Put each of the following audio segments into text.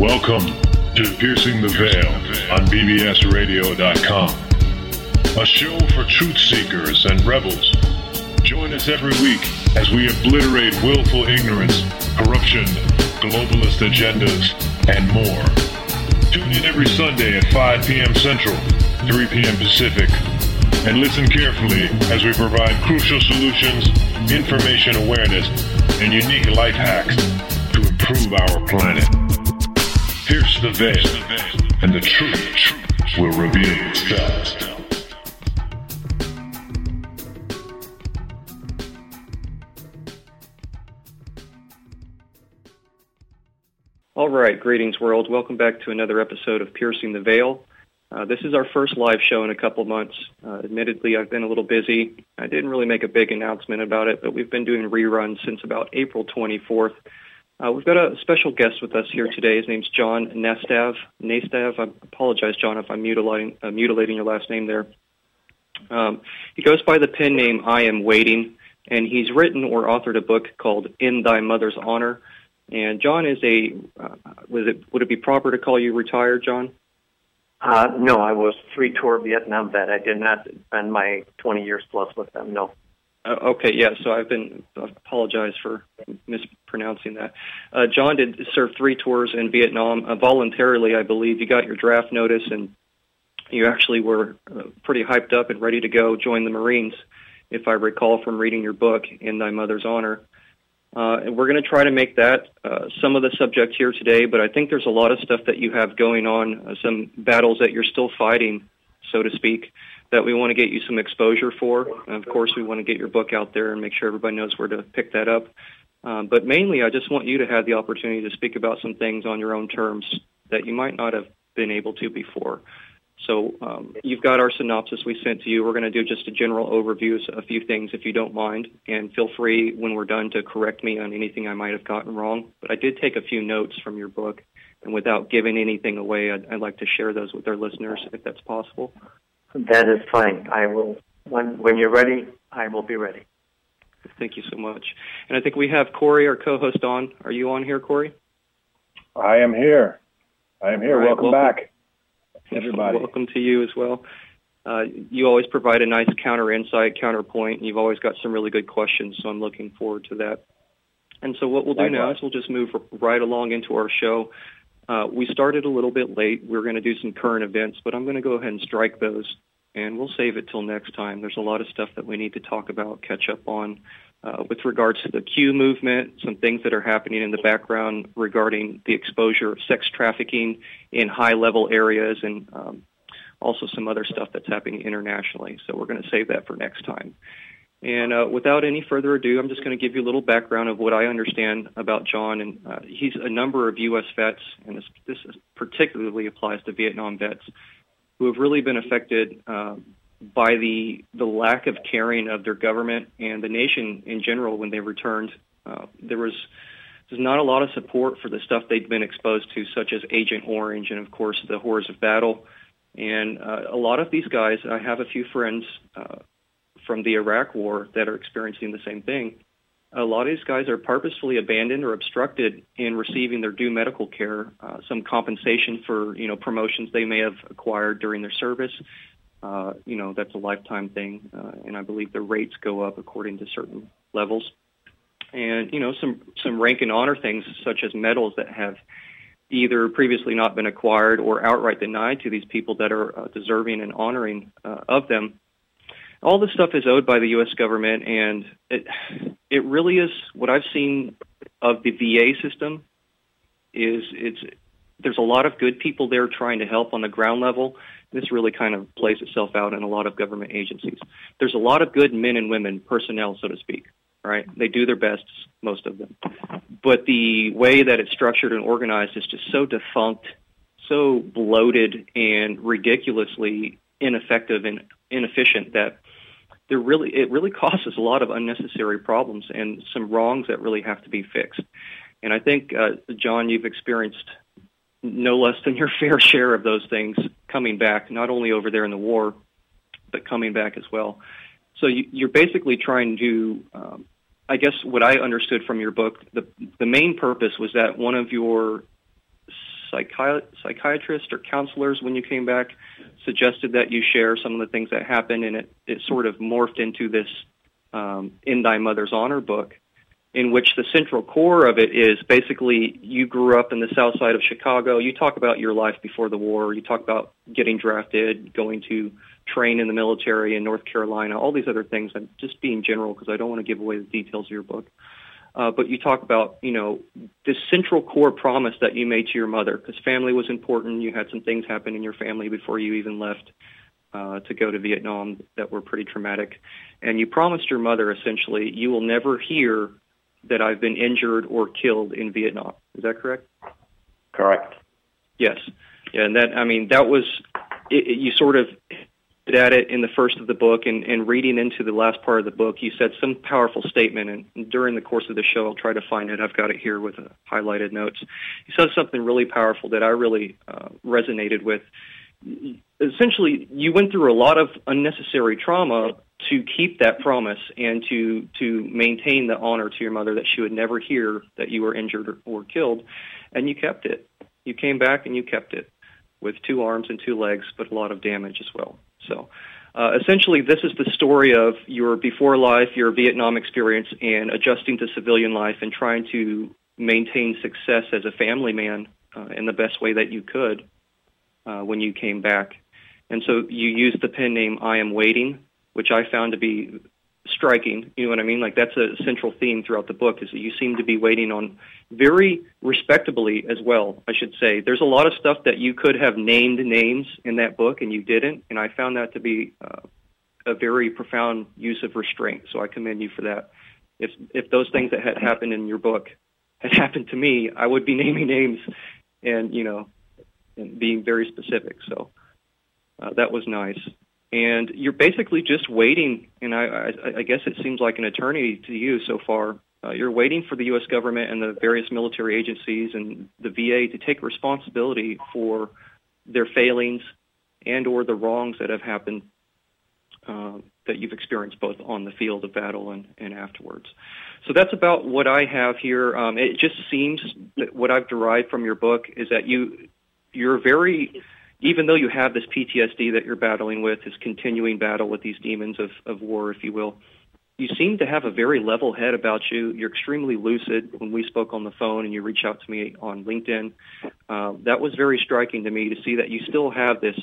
Welcome to Piercing the Veil on BBSRadio.com, a show for truth seekers and rebels. Join us every week as we obliterate willful ignorance, corruption, globalist agendas, and more. Tune in every Sunday at 5 p.m. Central, 3 p.m. Pacific, and listen carefully as we provide crucial solutions, information awareness, and unique life hacks to improve our planet. Pierce the veil, and the truth will reveal itself. All right, greetings, world. Welcome back to another episode of Piercing the Veil. Uh, this is our first live show in a couple months. Uh, admittedly, I've been a little busy. I didn't really make a big announcement about it, but we've been doing reruns since about April 24th. Uh, we've got a special guest with us here today. His name's John Nastav. Nastav, I apologize, John, if I'm mutilating, uh, mutilating your last name there. Um, he goes by the pen name I Am Waiting, and he's written or authored a book called In Thy Mother's Honor. And John is a, uh, was it, would it be proper to call you retired, John? Uh, no, I was three tour Vietnam vet. I did not spend my 20 years plus with them. No. Uh, okay, yeah. So I've been I apologize for mispronouncing that. Uh, John did serve three tours in Vietnam uh, voluntarily, I believe. You got your draft notice, and you actually were uh, pretty hyped up and ready to go join the Marines, if I recall from reading your book in Thy Mother's Honor. Uh, and we're going to try to make that uh, some of the subject here today, but I think there's a lot of stuff that you have going on, some battles that you're still fighting, so to speak, that we want to get you some exposure for. And of course, we want to get your book out there and make sure everybody knows where to pick that up. Um, but mainly, I just want you to have the opportunity to speak about some things on your own terms that you might not have been able to before. So um, you've got our synopsis we sent to you. We're going to do just a general overview, a few things if you don't mind, and feel free when we're done to correct me on anything I might have gotten wrong. But I did take a few notes from your book, and without giving anything away, I'd, I'd like to share those with our listeners if that's possible. That is fine. I will, when, when you're ready, I will be ready. Thank you so much. And I think we have Corey, our co-host, on. Are you on here, Corey? I am here. I am here. Right, welcome, welcome, back, everybody. Welcome to you as well. Uh, you always provide a nice counter insight, counterpoint. And you've always got some really good questions, so I'm looking forward to that. And so what we'll do now is we'll just move right along into our show. Uh, we started a little bit late. We're going to do some current events, but I'm going to go ahead and strike those, and we'll save it till next time. There's a lot of stuff that we need to talk about, catch up on, uh, with regards to the Q movement, some things that are happening in the background regarding the exposure of sex trafficking in high-level areas, and um, also some other stuff that's happening internationally. So we're going to save that for next time. And uh, without any further ado, I'm just going to give you a little background of what I understand about John. And uh, he's a number of U.S. vets, and this, this particularly applies to Vietnam vets, who have really been affected uh, by the the lack of caring of their government and the nation in general when they returned. Uh, there was there's not a lot of support for the stuff they'd been exposed to, such as Agent Orange and, of course, the horrors of battle. And uh, a lot of these guys, I have a few friends uh, from the Iraq War that are experiencing the same thing. A lot of these guys are purposefully abandoned or obstructed in receiving their due medical care, uh, some compensation for you know promotions they may have acquired during their service. Uh, you know that's a lifetime thing, uh, and I believe the rates go up according to certain levels. And you know some some rank and honor things such as medals that have either previously not been acquired or outright denied to these people that are uh, deserving and honoring uh, of them all this stuff is owed by the U.S. government, and it it really is what I've seen of the VA system is it's there's a lot of good people there trying to help on the ground level. This really kind of plays itself out in a lot of government agencies. There's a lot of good men and women personnel, so to speak. Right? They do their best, most of them, but the way that it's structured and organized is just so defunct, so bloated, and ridiculously ineffective and inefficient that there really it really causes a lot of unnecessary problems and some wrongs that really have to be fixed. And I think, uh, John, you've experienced no less than your fair share of those things coming back, not only over there in the war, but coming back as well. So you, you're basically trying to, um, I guess, what I understood from your book, the the main purpose was that one of your psychi- psychiatrists or counselors when you came back suggested that you share some of the things that happened, and it, it sort of morphed into this um, In Thy Mother's Honor book, in which the central core of it is basically you grew up in the south side of Chicago. You talk about your life before the war. You talk about getting drafted, going to train in the military in North Carolina, all these other things. I'm just being general because I don't want to give away the details of your book. Uh, but you talk about, you know, this central core promise that you made to your mother because family was important. You had some things happen in your family before you even left uh, to go to Vietnam that were pretty traumatic. And you promised your mother essentially, you will never hear that I've been injured or killed in Vietnam. Is that correct? Correct. Yes. Yeah, and that I mean that was it, it, you sort of at it in the first of the book and, and reading into the last part of the book, you said some powerful statement. And during the course of the show, I'll try to find it. I've got it here with uh, highlighted notes. You said something really powerful that I really uh, resonated with. Essentially, you went through a lot of unnecessary trauma to keep that promise and to to maintain the honor to your mother that she would never hear that you were injured or, or killed, and you kept it. You came back and you kept it with two arms and two legs, but a lot of damage as well. So uh, essentially, this is the story of your before life, your Vietnam experience, and adjusting to civilian life and trying to maintain success as a family man uh, in the best way that you could uh, when you came back. And so you used the pen name I Am Waiting, which I found to be striking. You know what I mean? Like that's a central theme throughout the book is that you seem to be waiting on very respectably as well, I should say. There's a lot of stuff that you could have named names in that book and you didn't, and I found that to be uh, a very profound use of restraint. So I commend you for that. If if those things that had happened in your book had happened to me, I would be naming names and you know and being very specific. So uh, that was nice and you're basically just waiting. And I, I, I guess it seems like an eternity to you so far. Uh, you're waiting for the U.S. government and the various military agencies and the VA to take responsibility for their failings and or the wrongs that have happened uh, that you've experienced both on the field of battle and, and afterwards. So that's about what I have here. Um, it just seems that what I've derived from your book is that you you're very even though you have this PTSD that you're battling with, this continuing battle with these demons of, of war, if you will, you seem to have a very level head about you. You're extremely lucid. When we spoke on the phone and you reached out to me on LinkedIn, uh, that was very striking to me to see that you still have this.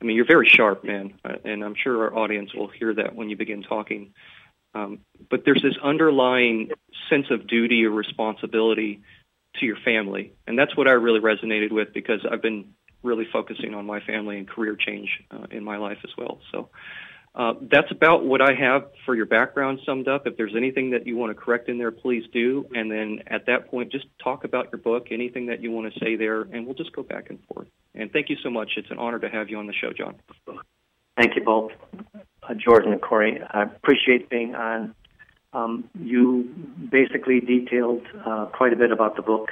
I mean, you're very sharp, man, uh, and I'm sure our audience will hear that when you begin talking. Um, but there's this underlying sense of duty or responsibility to your family, and that's what I really resonated with because I've been really focusing on my family and career change uh, in my life as well. So uh, that's about what I have for your background summed up. If there's anything that you want to correct in there, please do. And then at that point, just talk about your book, anything that you want to say there, and we'll just go back and forth. And thank you so much. It's an honor to have you on the show, John. Thank you both, uh, Jordan and Corey. I appreciate being on. Um, you basically detailed uh, quite a bit about the book.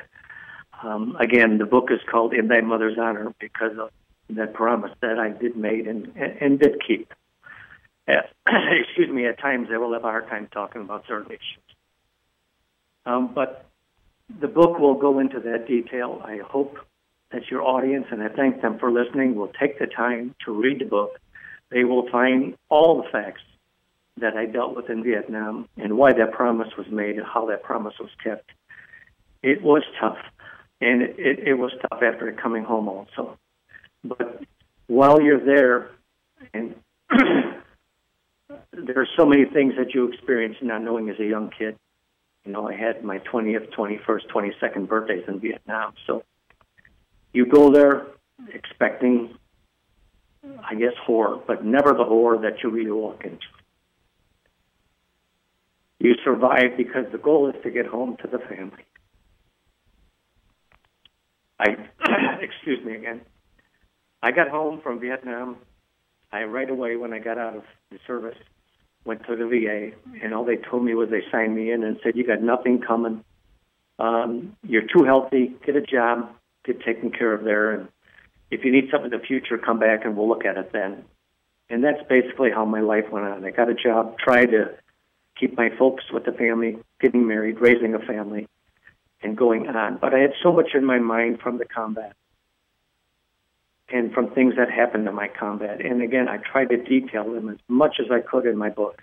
Um, again, the book is called In Thy Mother's Honor because of that promise that I did make and, and did keep. At, excuse me, at times I will have a hard time talking about certain issues. Um, but the book will go into that detail. I hope that your audience, and I thank them for listening, will take the time to read the book. They will find all the facts that I dealt with in Vietnam and why that promise was made and how that promise was kept. It was tough and it, it was tough after coming home also. But while you're there, and there are so many things that you experience not knowing as a young kid. You know, I had my 20th, 21st, 22nd birthdays in Vietnam. So you go there expecting, I guess, horror, but never the horror that you really walk into. You survive because the goal is to get home to the family. I, excuse me again. I got home from Vietnam. I right away when I got out of the service went to the VA, and all they told me was they signed me in and said, "You got nothing coming. Um, you're too healthy. Get a job. Get taken care of there, and if you need something in the future, come back and we'll look at it then." And that's basically how my life went on. I got a job, tried to keep my focus with the family, getting married, raising a family, and going on. But I had so much in my mind from the combat and from things that happened in my combat. And again, I tried to detail them as much as I could in my book.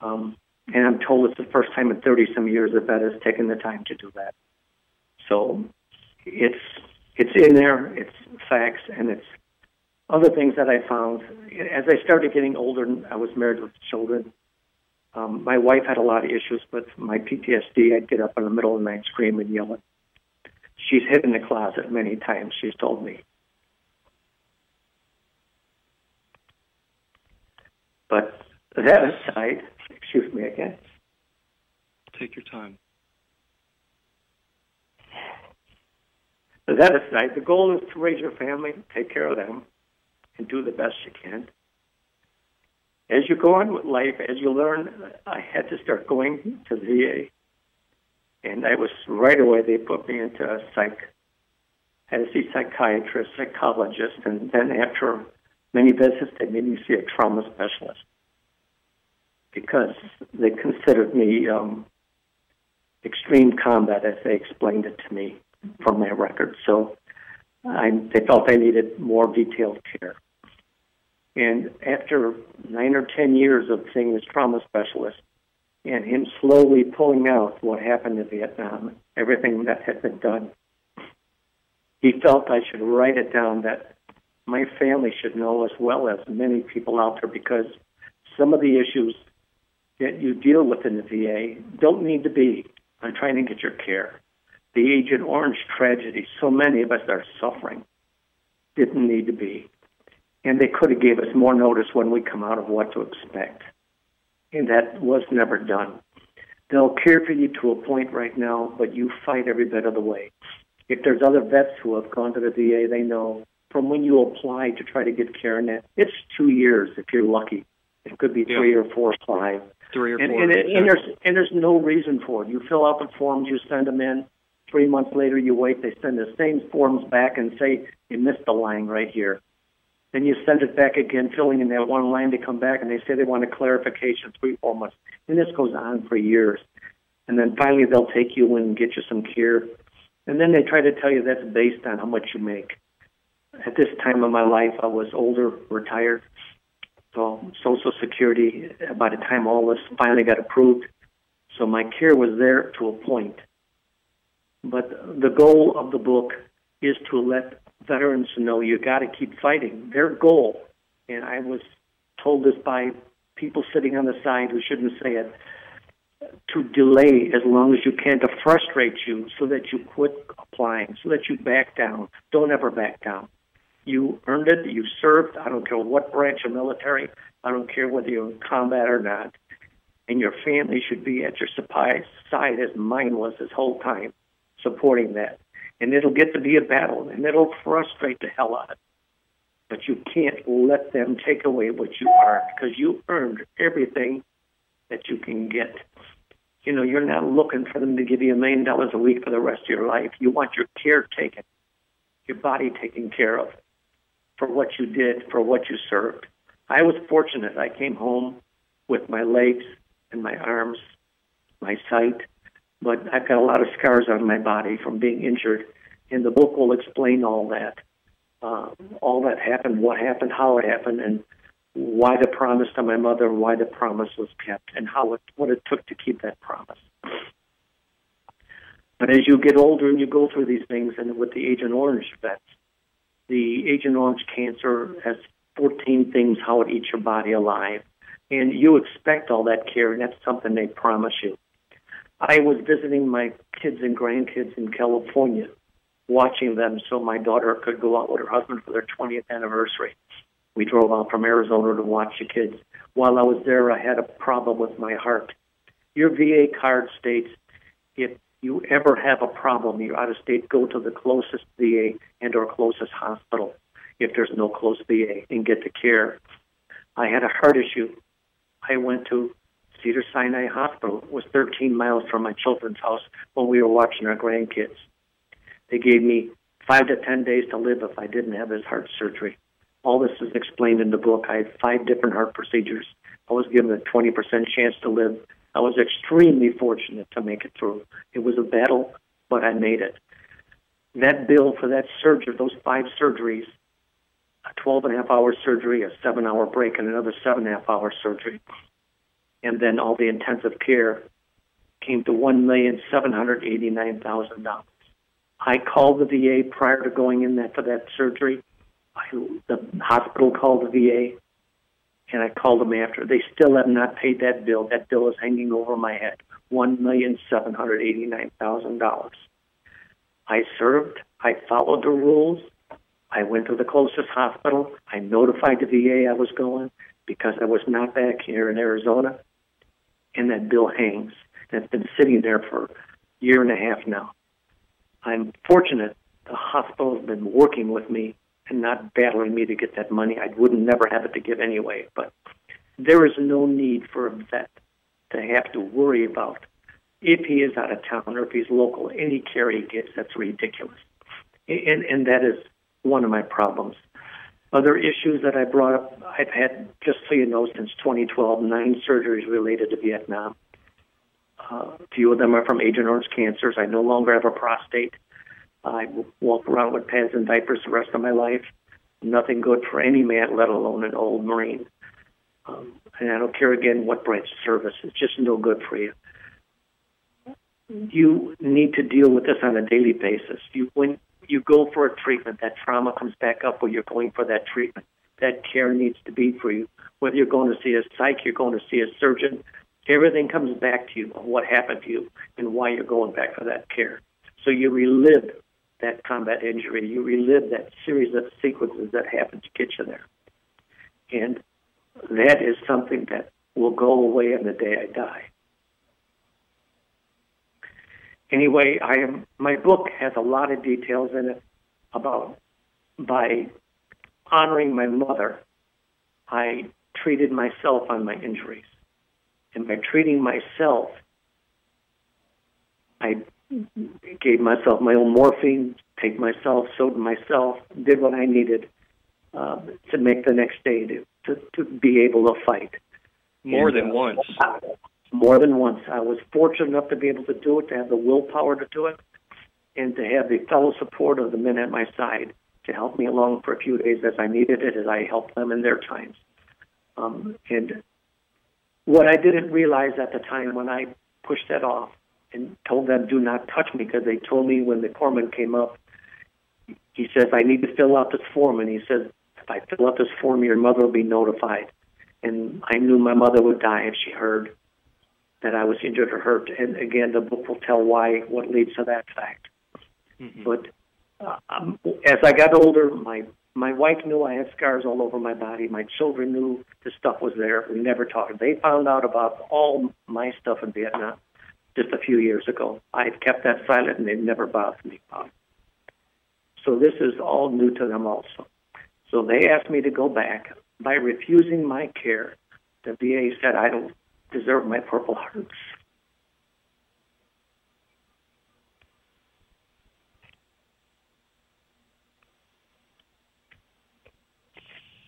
Um, and I'm told it's the first time in 30 some years that vet has taken the time to do that. So it's it's in there, it's facts, and it's other things that I found. As I started getting older, I was married with children. Um, my wife had a lot of issues with my PTSD. I'd get up in the middle of the night, scream and yelling. She's hid in the closet many times. She's told me. But that aside, excuse me again. Take your time. That aside, the goal is to raise your family, take care of them, and do the best you can. As you go on with life, as you learn, I had to start going to the VA. And I was right away, they put me into a psych. I had to see psychiatrist, psychologist, and then after many visits, they made me see a trauma specialist because they considered me um, extreme combat, as they explained it to me from my record. So I, they felt I needed more detailed care. And after nine or ten years of seeing this trauma specialist and him slowly pulling out what happened in Vietnam, everything that had been done, he felt I should write it down that my family should know as well as many people out there because some of the issues that you deal with in the VA don't need to be on trying to get your care the Agent Orange tragedy, so many of us are suffering, didn't need to be. And they could have gave us more notice when we come out of what to expect. And that was never done. They'll care for you to a point right now, but you fight every bit of the way. If there's other vets who have gone to the VA, they know from when you apply to try to get care in it, it's two years if you're lucky. It could be three yeah. or four or five. Three or and, four. And, and, there's, and there's no reason for it. You fill out the forms, you send them in, Three months later, you wait. They send the same forms back and say you missed the line right here. Then you send it back again, filling in that one line. They come back and they say they want a clarification three, four months. And this goes on for years. And then finally, they'll take you and get you some care. And then they try to tell you that's based on how much you make. At this time of my life, I was older, retired. So Social Security, by the time all this finally got approved, so my care was there to a point. But the goal of the book is to let veterans know you got to keep fighting. Their goal, and I was told this by people sitting on the side who shouldn't say it, to delay as long as you can to frustrate you so that you quit applying, so that you back down. Don't ever back down. You earned it, you served, I don't care what branch of military, I don't care whether you're in combat or not. And your family should be at your side as mine was this whole time supporting that. And it'll get to be a battle, and it'll frustrate the hell out of it. But you can't let them take away what you earned because you earned everything that you can get. You know, you're not looking for them to give you a million dollars a week for the rest of your life. You want your care taken, your body taken care of for what you did, for what you served. I was fortunate. I came home with my legs and my arms, my sight, but I've got a lot of scars on my body from being injured, and the book will explain all that, uh, all that happened, what happened, how it happened, and why the promise to my mother, why the promise was kept, and how it, what it took to keep that promise. But as you get older and you go through these things, and with the Agent Orange vets, the Agent Orange cancer has 14 things how it eats your body alive. And you expect all that care, and that's something they promise you. I was visiting my kids and grandkids in California, watching them so my daughter could go out with her husband for their 20th anniversary. We drove out from Arizona to watch the kids. While I was there, I had a problem with my heart. Your VA card states if you ever have a problem, you're out of state, go to the closest VA and or closest hospital if there's no close VA and get the care. I had a heart issue. I went to Cedar Sinai Hospital was 13 miles from my children's house when we were watching our grandkids. They gave me five to 10 days to live if I didn't have his heart surgery. All this is explained in the book. I had five different heart procedures. I was given a 20% chance to live. I was extremely fortunate to make it through. It was a battle, but I made it. That bill for that surgery, those five surgeries, a 12 and a half hour surgery, a seven hour break, and another seven and a half hour surgery, and then all the intensive care came to one million seven hundred eighty nine thousand dollars. I called the VA prior to going in that for that surgery. I, the hospital called the VA, and I called them after. They still have not paid that bill. That bill is hanging over my head. One million seven hundred eighty nine thousand dollars. I served. I followed the rules. I went to the closest hospital. I notified the VA I was going because I was not back here in Arizona, and that bill hangs. And it's been sitting there for a year and a half now. I'm fortunate the hospital has been working with me and not battling me to get that money. I wouldn't never have it to give anyway. But there is no need for a vet to have to worry about if he is out of town or if he's local, any care he gets, that's ridiculous. And, and that is one of my problems. Other issues that I brought up, I've had, just so you know, since 2012, nine surgeries related to Vietnam. Uh, a few of them are from Agent Orange cancers. I no longer have a prostate. I walk around with pads and diapers the rest of my life. Nothing good for any man, let alone an old Marine. Um, and I don't care again what branch of service. It's just no good for you. You need to deal with this on a daily basis. You when you go for a treatment, that trauma comes back up when you're going for that treatment. That care needs to be for you. Whether you're going to see a psych, you're going to see a surgeon, everything comes back to you of what happened to you and why you're going back for that care. So you relive that combat injury. You relive that series of sequences that happened to get you there. And that is something that will go away on the day I die. Anyway, I am my book has a lot of details in it about by honoring my mother, I treated myself on my injuries. And by treating myself, I gave myself my own morphine, take myself, sewed myself, did what I needed uh, to make the next day to, to, to be able to fight. More and, than uh, once. More than once. I was fortunate enough to be able to do it, to have the willpower to do it, and to have the fellow support of the men at my side to help me along for a few days as I needed it, as I helped them in their times. Um, and what I didn't realize at the time when I pushed that off and told them, do not touch me, because they told me when the corpsman came up, he says, I need to fill out this form. And he says, if I fill out this form, your mother will be notified. And I knew my mother would die if she heard that I was injured or hurt. And again, the book will tell why, what leads to that fact. Mm-hmm. But uh, um, as I got older, my my wife knew I had scars all over my body. My children knew the stuff was there. We never talked. They found out about all my stuff in Vietnam just a few years ago. I've kept that silent, and they've never bothered me about it. So this is all new to them also. So they asked me to go back. By refusing my care, the VA said I don't deserve my Purple Hearts.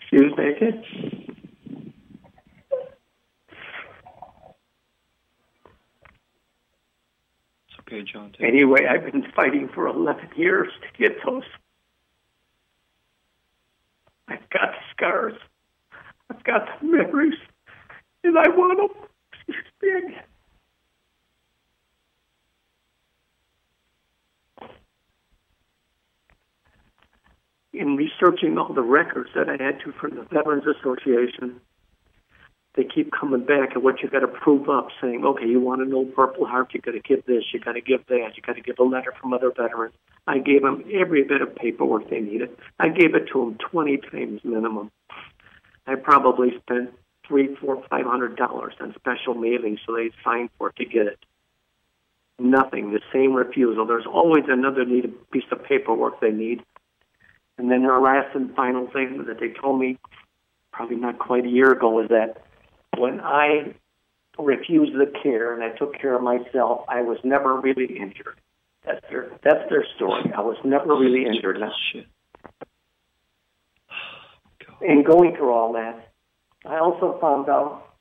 Excuse me, kid. It's okay, John. Anyway, I've been fighting for 11 years to get those. I've got the scars. I've got the memories, and I want them. Excuse In researching all the records that I had to from the Veterans Association, they keep coming back and what you got to prove up, saying, okay, you want to know Purple Heart, you got to give this, you got to give that, you got to give a letter from other veterans. I gave them every bit of paperwork they needed. I gave it to them 20 times minimum. I probably spent three, four, five hundred dollars on special mailing so they signed for it to get it. Nothing, the same refusal. There's always another need piece of paperwork they need. And then their last and final thing that they told me probably not quite a year ago was that when I refused the care and I took care of myself, I was never really injured. That's their that's their story. I was never really injured. Now. And going through all that, I also found out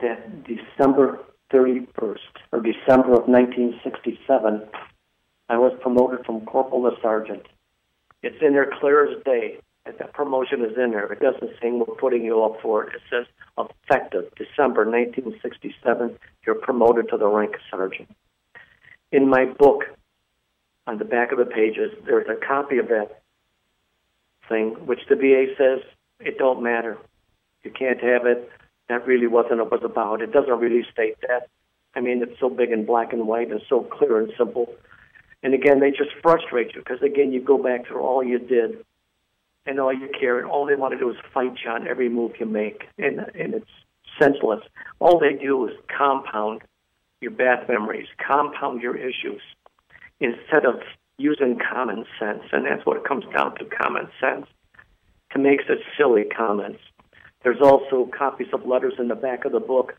that December 31st or December of 1967, I was promoted from corporal to sergeant. It's in there clear as day. If that promotion is in there. It doesn't say we're putting you up for it. It says effective December 1967, you're promoted to the rank of sergeant. In my book, on the back of the pages, there's a copy of that thing, which the VA says it don't matter. You can't have it. That really wasn't what it was about. It doesn't really state that. I mean, it's so big and black and white and so clear and simple. And again, they just frustrate you because again, you go back through all you did and all you care, and all they want to do is fight you on every move you make, and and it's senseless. All they do is compound your bad memories, compound your issues, instead of using common sense, and that's what it comes down to: common sense to make such silly comments. There's also copies of letters in the back of the book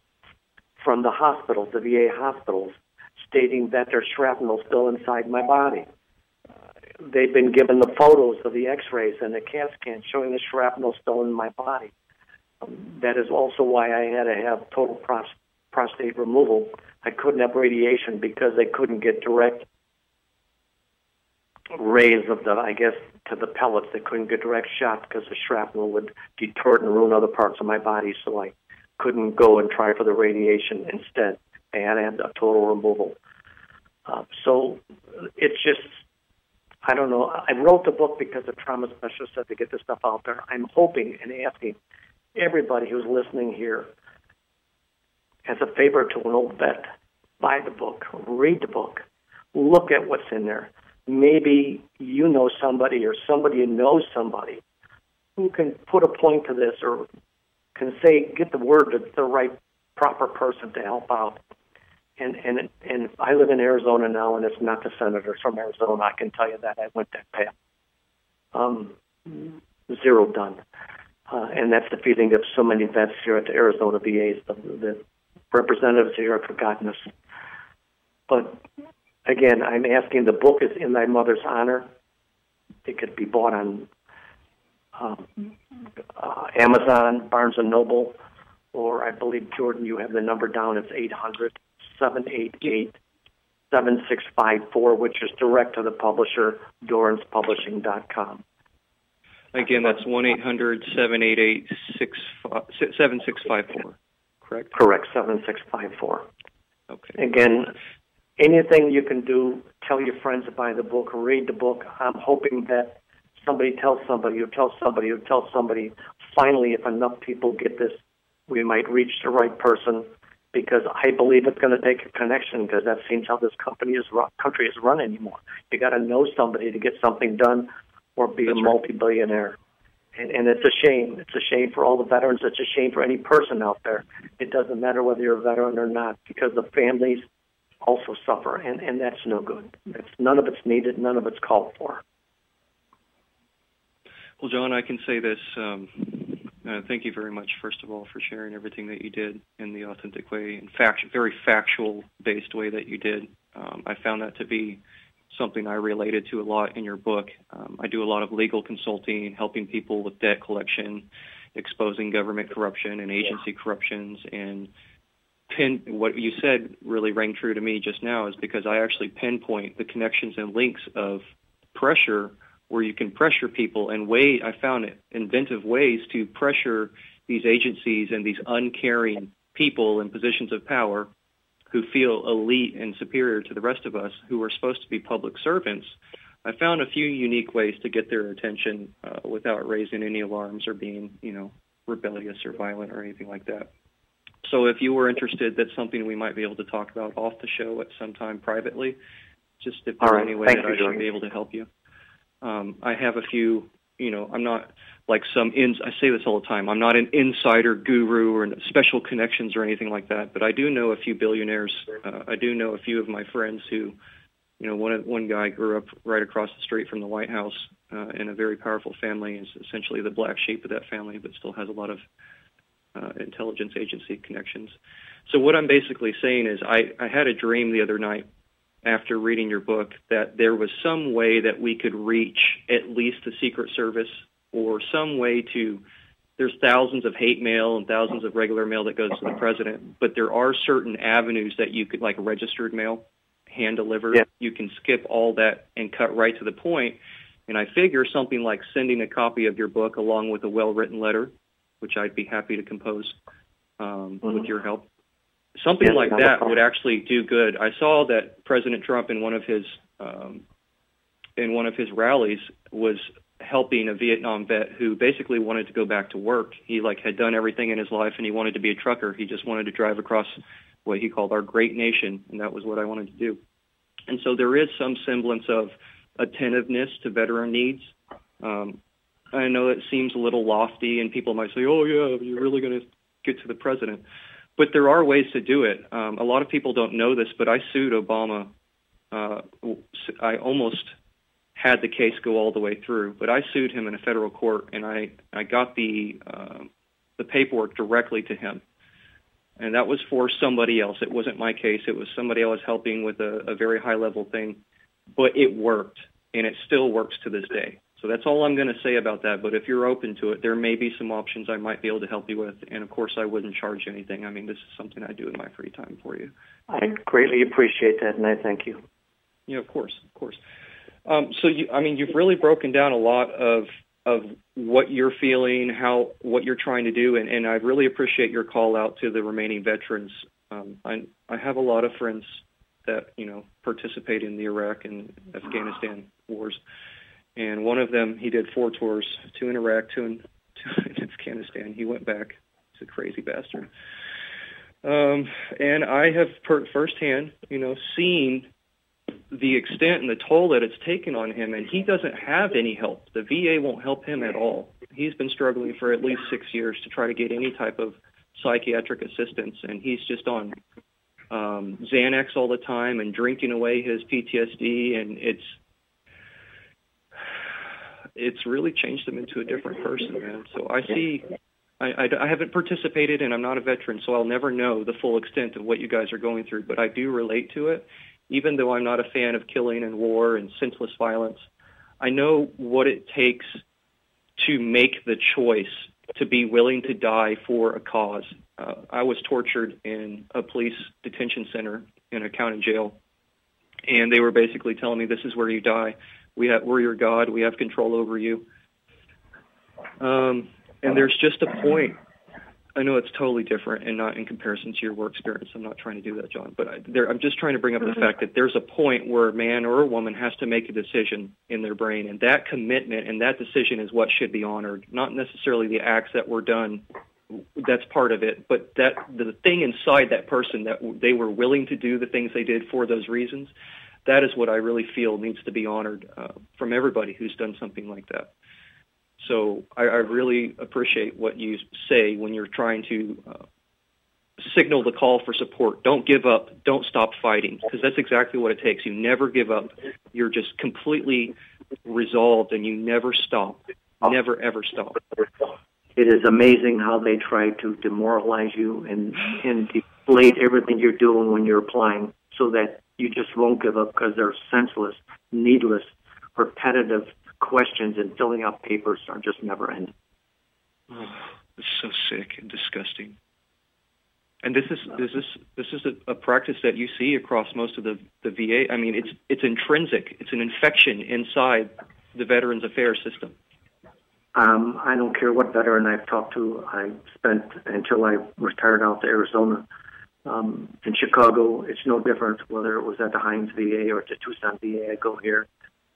from the hospitals, the VA hospitals, stating that there's shrapnel still inside my body they've been given the photos of the X-rays and the CAT scan showing the shrapnel still in my body. Um, that is also why I had to have total pros- prostate removal. I couldn't have radiation because they couldn't get direct rays of the, I guess, to the pellets. They couldn't get direct shots because the shrapnel would detort and ruin other parts of my body. So I couldn't go and try for the radiation instead. To a total removal. Uh, so it's just I don't know. I wrote the book because the trauma specialist said to get this stuff out there. I'm hoping and asking everybody who's listening here as a favor to an old vet, buy the book, read the book, look at what's in there. Maybe you know somebody or somebody knows somebody who can put a point to this or can say, get the word to the right proper person to help out and and and I live in Arizona now, and it's not the senators from Arizona. I can tell you that I went that path. Um, zero done, uh, and that's the feeling of so many vets here at the Arizona VAs. The, the representatives here have forgotten us. But again, I'm asking. The book is in thy mother's honor. It could be bought on um, uh, Amazon, Barnes and Noble, or I believe Jordan, you have the number down. It's eight hundred 788 7654, which is direct to the publisher, DorrancePublishing.com. Again, that's 1 800 788 7654, correct? Correct, 7654. Okay. Again, anything you can do, tell your friends to buy the book, read the book. I'm hoping that somebody tells somebody, or tells somebody, or tells somebody. Finally, if enough people get this, we might reach the right person because I believe it's going to take a connection because that seems how this company is run, country is run anymore. You got to know somebody to get something done or be That's a multi-billionaire. And, and it's a shame. It's a shame for all the veterans. It's a shame for any person out there. It doesn't matter whether you're a veteran or not because the families also suffer, and, and that's no good. It's, none of it's needed. None of it's called for. Well, John, I can say this. Um, uh, thank you very much, first of all, for sharing everything that you did in the authentic way and fact, very factual-based way that you did. Um, I found that to be something I related to a lot in your book. Um, I do a lot of legal consulting, helping people with debt collection, exposing government corruption and agency yeah. corruptions, and pin what you said really rang true to me just now is because I actually pinpoint the connections and links of pressure where you can pressure people and way I found inventive ways to pressure these agencies and these uncaring people in positions of power who feel elite and superior to the rest of us who are supposed to be public servants. I found a few unique ways to get their attention uh, without raising any alarms or being, you know, rebellious or violent or anything like that. So if you were interested, that's something we might be able to talk about off the show at some time privately. Just if there's right. any way Thank that you, I should be able to help you. Um, I have a few, you know, I'm not like some ins. I say this all the time. I'm not an insider guru or special connections or anything like that. But I do know a few billionaires. Uh, I do know a few of my friends who, you know, one one guy grew up right across the street from the White House uh, in a very powerful family. Is essentially the black sheep of that family, but still has a lot of uh, intelligence agency connections. So what I'm basically saying is, I, I had a dream the other night after reading your book that there was some way that we could reach at least the Secret Service or some way to there's thousands of hate mail and thousands of regular mail that goes to the president, but there are certain avenues that you could like registered mail, hand delivered. Yeah. You can skip all that and cut right to the point. And I figure something like sending a copy of your book along with a well-written letter, which I'd be happy to compose um, Mhm. with your help. Something Yes, like that problem. would actually do good. I saw that President Trump in one of his um, in one of his rallies was helping a Vietnam vet who basically wanted to go back to work. He like had done everything in his life and he wanted to be a trucker. He just wanted to drive across what he called our great nation and that was what I wanted to do. And so there is some semblance of attentiveness to veteran needs. Um, I know it seems a little lofty and people might say, "Oh yeah, you're really going to get to the president." But there are ways to do it. Um, a lot of people don't know this, but I sued Obama. Uh, I almost had the case go all the way through, but I sued him in a federal court, and I I got the uh, the paperwork directly to him, and that was for somebody else. It wasn't my case. It was somebody I was helping with a, a very high level thing, but it worked, and it still works to this day. So that's all I'm going to say about that. But if you're open to it, there may be some options I might be able to help you with, and of course I wouldn't charge anything. I mean, this is something I do in my free time for you. I greatly appreciate that, and I thank you. Yeah, of course, of course. Um, so you, I mean, you've really broken down a lot of of what you're feeling, how what you're trying to do, and, and I really appreciate your call out to the remaining veterans. Um, I I have a lot of friends that you know participate in the Iraq and Afghanistan wars, and one of them he did four tours, two in Iraq, two in, two in Afghanistan. He went back. He's a crazy bastard. Um, and I have per- firsthand, you know, seen the extent and the toll that it's taken on him, and he doesn't have any help. The VA won't help him at all. He's been struggling for at least six years to try to get any type of psychiatric assistance, and he's just on um, Xanax all the time and drinking away his PTSD, and it's it's really changed him into a different person, man. So I see. I, I, I haven't participated and I'm not a veteran, so I'll never know the full extent of what you guys are going through, but I do relate to it even though I'm not a fan of killing and war and senseless violence, I know what it takes to make the choice to be willing to die for a cause. Uh, I was tortured in a police detention center in a county jail, and they were basically telling me, "This is where you die. We have, we're your God. We have control over you." Um, and there's just a point I know it's totally different and not in comparison to your work experience. I'm not trying to do that, John, but I, there, I'm just trying to bring up the fact that there's a point where a man or a woman has to make a decision in their brain, and that commitment and that decision is what should be honored, not necessarily the acts that were done. That's part of it, but that the thing inside that person that they were willing to do the things they did for those reasons, that is what I really feel needs to be honored uh, from everybody who's done something like that. So I, I really appreciate what you say when you're trying to uh, signal the call for support. Don't give up. Don't stop fighting because that's exactly what it takes. You never give up. You're just completely resolved and you never stop. Never ever stop. It is amazing how they try to demoralize you and and deflate everything you're doing when you're applying, so that you just won't give up because they're senseless, needless, repetitive questions and filling out papers are just never ending. Oh, it's so sick and disgusting. And this is this is this is a, a practice that you see across most of the the VA. I mean, it's it's intrinsic. It's an infection inside the Veterans Affairs system. Um, I don't care what veteran I've talked to. I spent until I retired out to Arizona. Um, in Chicago, it's no different whether it was at the Hines VA or at the Tucson VA. I go here.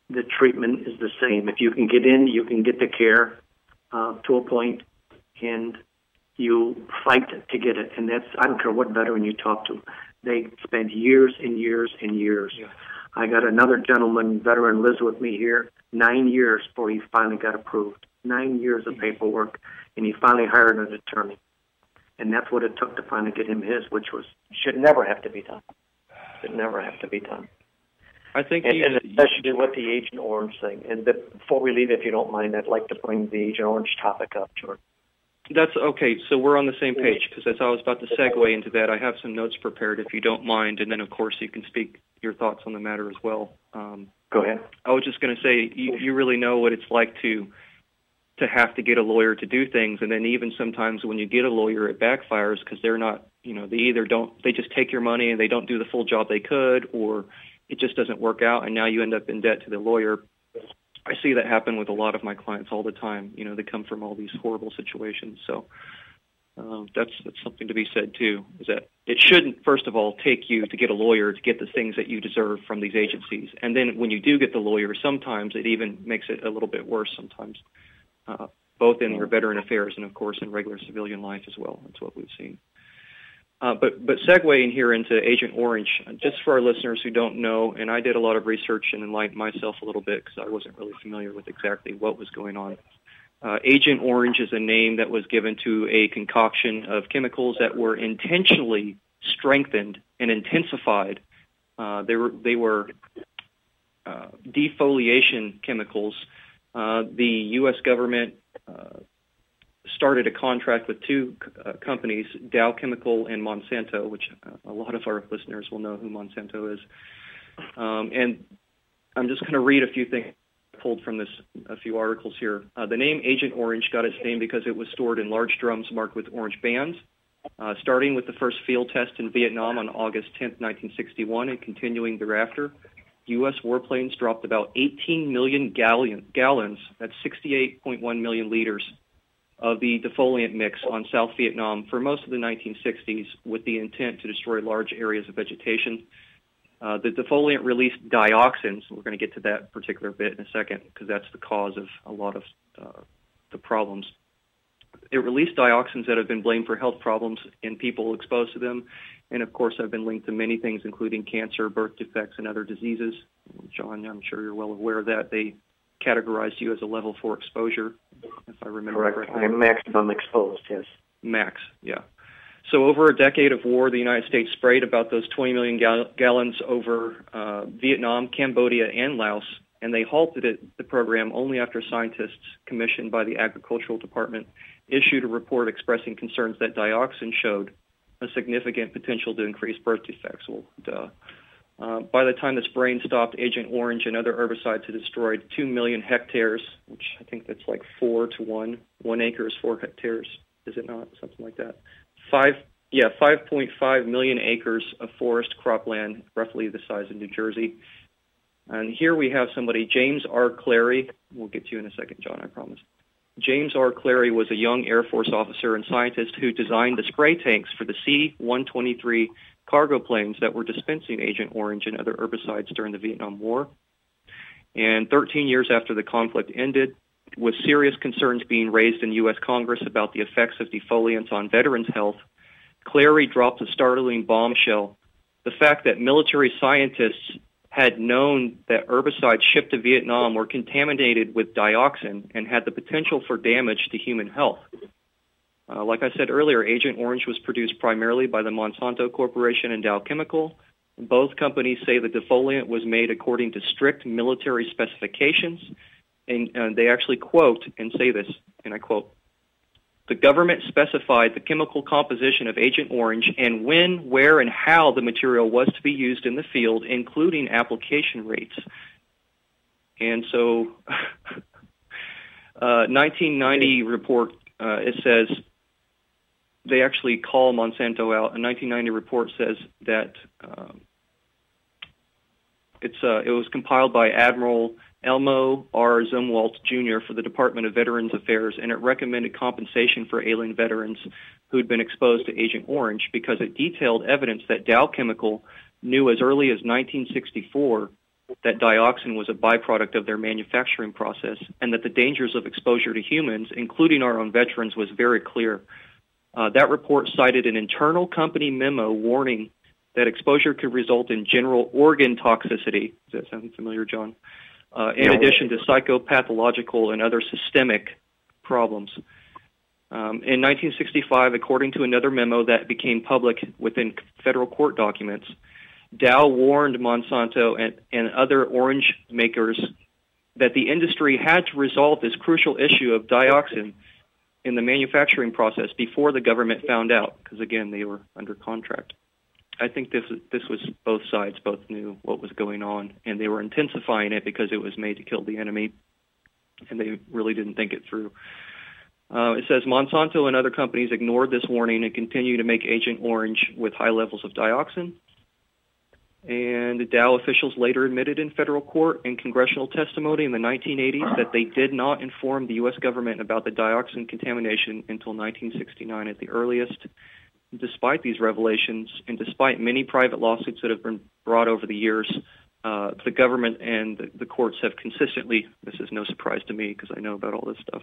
The treatment is the same. If you can get in, you can get the care uh, to a point, and you fight to get it. And that's I don't care what veteran you talk to. They spend years and years and years. Yeah. I got another gentleman, veteran, lives with me here, nine years before he finally got approved. Nine years of paperwork, and he finally hired an attorney. And that's what it took to finally get him his, which was should never have to be done. Should never have to be done. I think And, and especially with the Agent Orange thing. And the, before we leave, if you don't mind, I'd like to bring the Agent Orange topic up, Jordan. That's okay. So we're on the same page because as I was about to segue into that, I have some notes prepared if you don't mind, and then of course you can speak your thoughts on the matter as well. Um, Go ahead. I was just going to say you, you really know what it's like to to have to get a lawyer to do things, and then even sometimes when you get a lawyer, it backfires because they're not, you know, they either don't, they just take your money and they don't do the full job they could, or it just doesn't work out, and now you end up in debt to the lawyer. I see that happen with a lot of my clients all the time. You know, they come from all these horrible situations. So um, that's that's something to be said too. Is that it shouldn't first of all take you to get a lawyer to get the things that you deserve from these agencies, and then when you do get the lawyer, sometimes it even makes it a little bit worse. Sometimes, uh, both in your veteran affairs and of course in regular civilian life as well. That's what we've seen. Uh, but but segueing here into Agent Orange, just for our listeners who don't know, and I did a lot of research and enlightened myself a little bit because I wasn't really familiar with exactly what was going on. Uh, Agent Orange is a name that was given to a concoction of chemicals that were intentionally strengthened and intensified. Uh, they were they were uh, defoliation chemicals. Uh, the U.S. government uh, started a contract with two uh, companies, Dow Chemical and Monsanto, which uh, a lot of our listeners will know who Monsanto is. Um, and I'm just going to read a few things pulled from this a few articles here. Uh, the name Agent Orange got its name because it was stored in large drums marked with orange bands. Starting with the first field test in Vietnam on August 10, 1961, and continuing thereafter, U.S. warplanes dropped about 18 million gallon, gallons, that's 68.1 million liters, of the defoliant mix on South Vietnam for most of the 1960s with the intent to destroy large areas of vegetation. Uh, the defoliant released dioxins. We're going to get to that particular bit in a second because that's the cause of a lot of uh, the problems. It released dioxins that have been blamed for health problems in people exposed to them, and of course I've been linked to many things, including cancer, birth defects, and other diseases. John, I'm sure you're well aware of that. They categorized you as a level four exposure, if I remember Correct. correctly. I'm maximum exposed, yes. Max, yeah. So over a decade of war, the United States sprayed about those 20 million gal- gallons over uh, Vietnam, Cambodia, and Laos, and they halted it, the program only after scientists commissioned by the Agricultural Department issued a report expressing concerns that dioxin showed a significant potential to increase birth defects. Well, duh. Uh, by the time the spraying stopped, Agent Orange and other herbicides had destroyed 2 million hectares, which I think that's like 4 to 1. One acre is 4 hectares, is it not? Something like that. Five, yeah, 5.5 million acres of forest cropland, roughly the size of New Jersey. And here we have somebody, James R. Clary. We'll get to you in a second, John, I promise. James R. Clary was a young Air Force officer and scientist who designed the spray tanks for the C-123 cargo planes that were dispensing Agent Orange and other herbicides during the Vietnam War. And 13 years after the conflict ended, with serious concerns being raised in U.S. Congress about the effects of defoliants on veterans' health, Clary dropped a startling bombshell. The fact that military scientists had known that herbicides shipped to Vietnam were contaminated with dioxin and had the potential for damage to human health. Uh, like I said earlier, Agent Orange was produced primarily by the Monsanto Corporation and Dow Chemical. Both companies say the defoliant was made according to strict military specifications, and uh, they actually quote and say this, and I quote, the government specified the chemical composition of Agent Orange and when, where, and how the material was to be used in the field, including application rates. And so, uh, 1990 report, uh, it says they actually call Monsanto out. A 1990 report says that um, it's uh, it was compiled by Admiral Elmo R. Zumwalt Jr. for the Department of Veterans Affairs, and it recommended compensation for alien veterans who'd been exposed to Agent Orange because it detailed evidence that Dow Chemical knew as early as 1964 that dioxin was a byproduct of their manufacturing process and that the dangers of exposure to humans, including our own veterans, was very clear. Uh, that report cited an internal company memo warning that exposure could result in general organ toxicity. Does that sound familiar, John? Uh, in addition to psychopathological and other systemic problems. Um, in 1965, according to another memo that became public within federal court documents, Dow warned Monsanto and, and other orange makers that the industry had to resolve this crucial issue of dioxin in the manufacturing process before the government found out, because again, they were under contract. I think this this was both sides both knew what was going on, and they were intensifying it because it was made to kill the enemy, and they really didn't think it through. Uh, it says Monsanto and other companies ignored this warning and continue to make Agent Orange with high levels of dioxin. And the Dow officials later admitted in federal court and congressional testimony in the 1980s that they did not inform the U.S. government about the dioxin contamination until 1969 at the earliest. Despite these revelations, and despite many private lawsuits that have been brought over the years, uh, the government and the, the courts have consistently, this is no surprise to me because I know about all this stuff,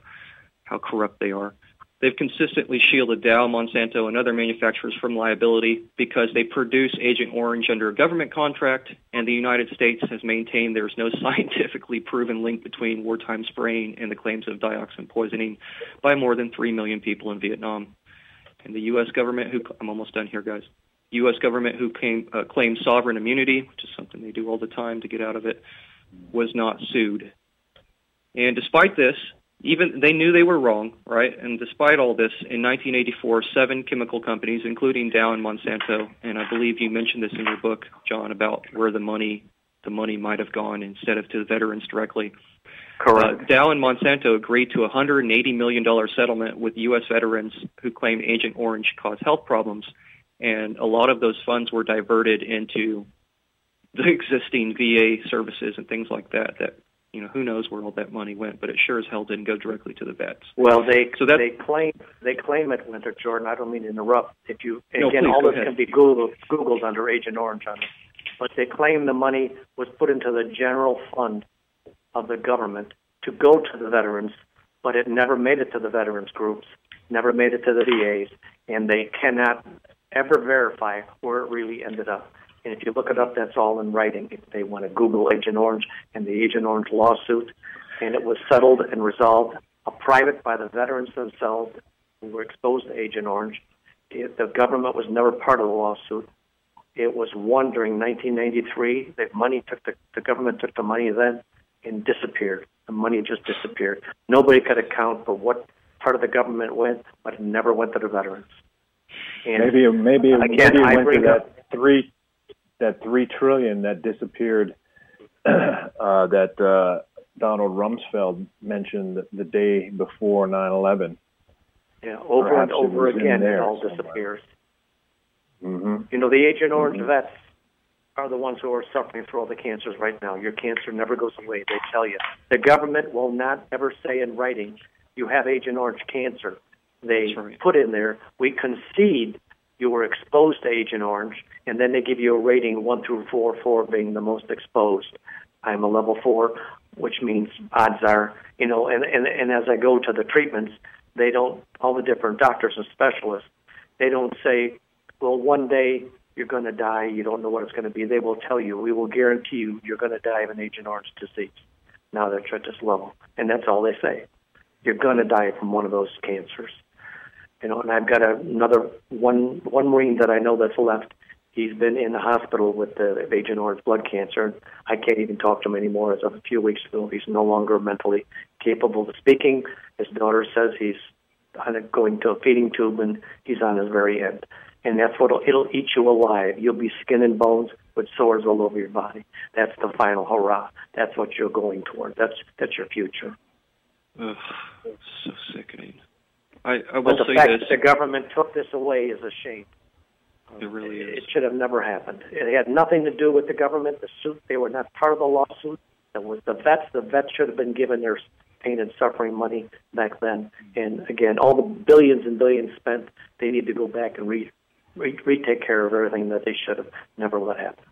how corrupt they are. They've consistently shielded Dow, Monsanto, and other manufacturers from liability because they produce Agent Orange under a government contract, and the United States has maintained there's no scientifically proven link between wartime spraying and the claims of dioxin poisoning by more than 3 million people in Vietnam. And the U.S. government, who I'm almost done here, guys. U.S. government, who came, uh, claimed sovereign immunity, which is something they do all the time to get out of it, was not sued. And despite this, even they knew they were wrong, right? And despite all this, in 1984, seven chemical companies, including Dow and Monsanto, and I believe you mentioned this in your book, John, about where the money the money might have gone instead of to the veterans directly. Correct. Uh, Dow and Monsanto agreed to a $180 million settlement with U.S. veterans who claimed Agent Orange caused health problems, and a lot of those funds were diverted into the existing VA services and things like that that you know, who knows where all that money went, but it sure as hell didn't go directly to the vets. Well, they so that, they claim they claim it, Winter Jordan. I don't mean to interrupt. If you no, again, please, all this ahead. can be Googled, Googled under Agent Orange on it, but they claim the money was put into the general fund of the government to go to the veterans, but it never made it to the veterans groups, never made it to the VAs, and they cannot ever verify where it really ended up. And if you look it up, that's all in writing. If they want to Google Agent Orange and the Agent Orange lawsuit, and it was settled and resolved, a private by the veterans themselves who were exposed to Agent Orange. It, the government was never part of the lawsuit. It was won during 1993. The money took the, the government took the money then and disappeared. The money just disappeared. Nobody could account for what part of the government went, but it never went to the veterans. And maybe maybe again, maybe it went to that up, three that three trillion that disappeared uh, that uh, Donald Rumsfeld mentioned the day before 9/11. Yeah, over Perhaps and over again, it all somewhere. disappears. Mm-hmm. You know, the Agent Orange Mhm. vets are the ones who are suffering through all the cancers right now. Your cancer never goes away. They tell you. The government will not ever say in writing, "You have Agent Orange cancer." They right. put in there, "We concede you were exposed to Agent Orange," and then they give you a rating one through four, four being the most exposed. I'm a level four, which means odds are, you know, and, and, and as I go to the treatments, they don't, all the different doctors and specialists, they don't say, well, one day you're going to die, you don't know what it's going to be. They will tell you, we will guarantee you you're going to die of an Agent Orange disease. Now they're at this level. And that's all they say. You're going to die from one of those cancers. You know, and I've got another one one Marine that I know that's left. He's been in the hospital with the Agent Orange blood cancer. I can't even talk to him anymore. As of a few weeks ago, he's no longer mentally capable of speaking. His daughter says he's going to a feeding tube and he's on his very end. And that's what it'll, eat you alive. You'll be skin and bones with sores all over your body. That's the final hurrah. That's what you're going toward. That's that's your future. Ugh, so sickening. I, I will But the say fact this. that the government took this away is a shame. It really is. It should have never happened. It had nothing to do with the government. The suit, they were not part of the lawsuit. It was the vets. The vets should have been given their pain and suffering money back then. And again, all the billions and billions spent, they need to go back and re, re, retake care of everything that they should have never let happen.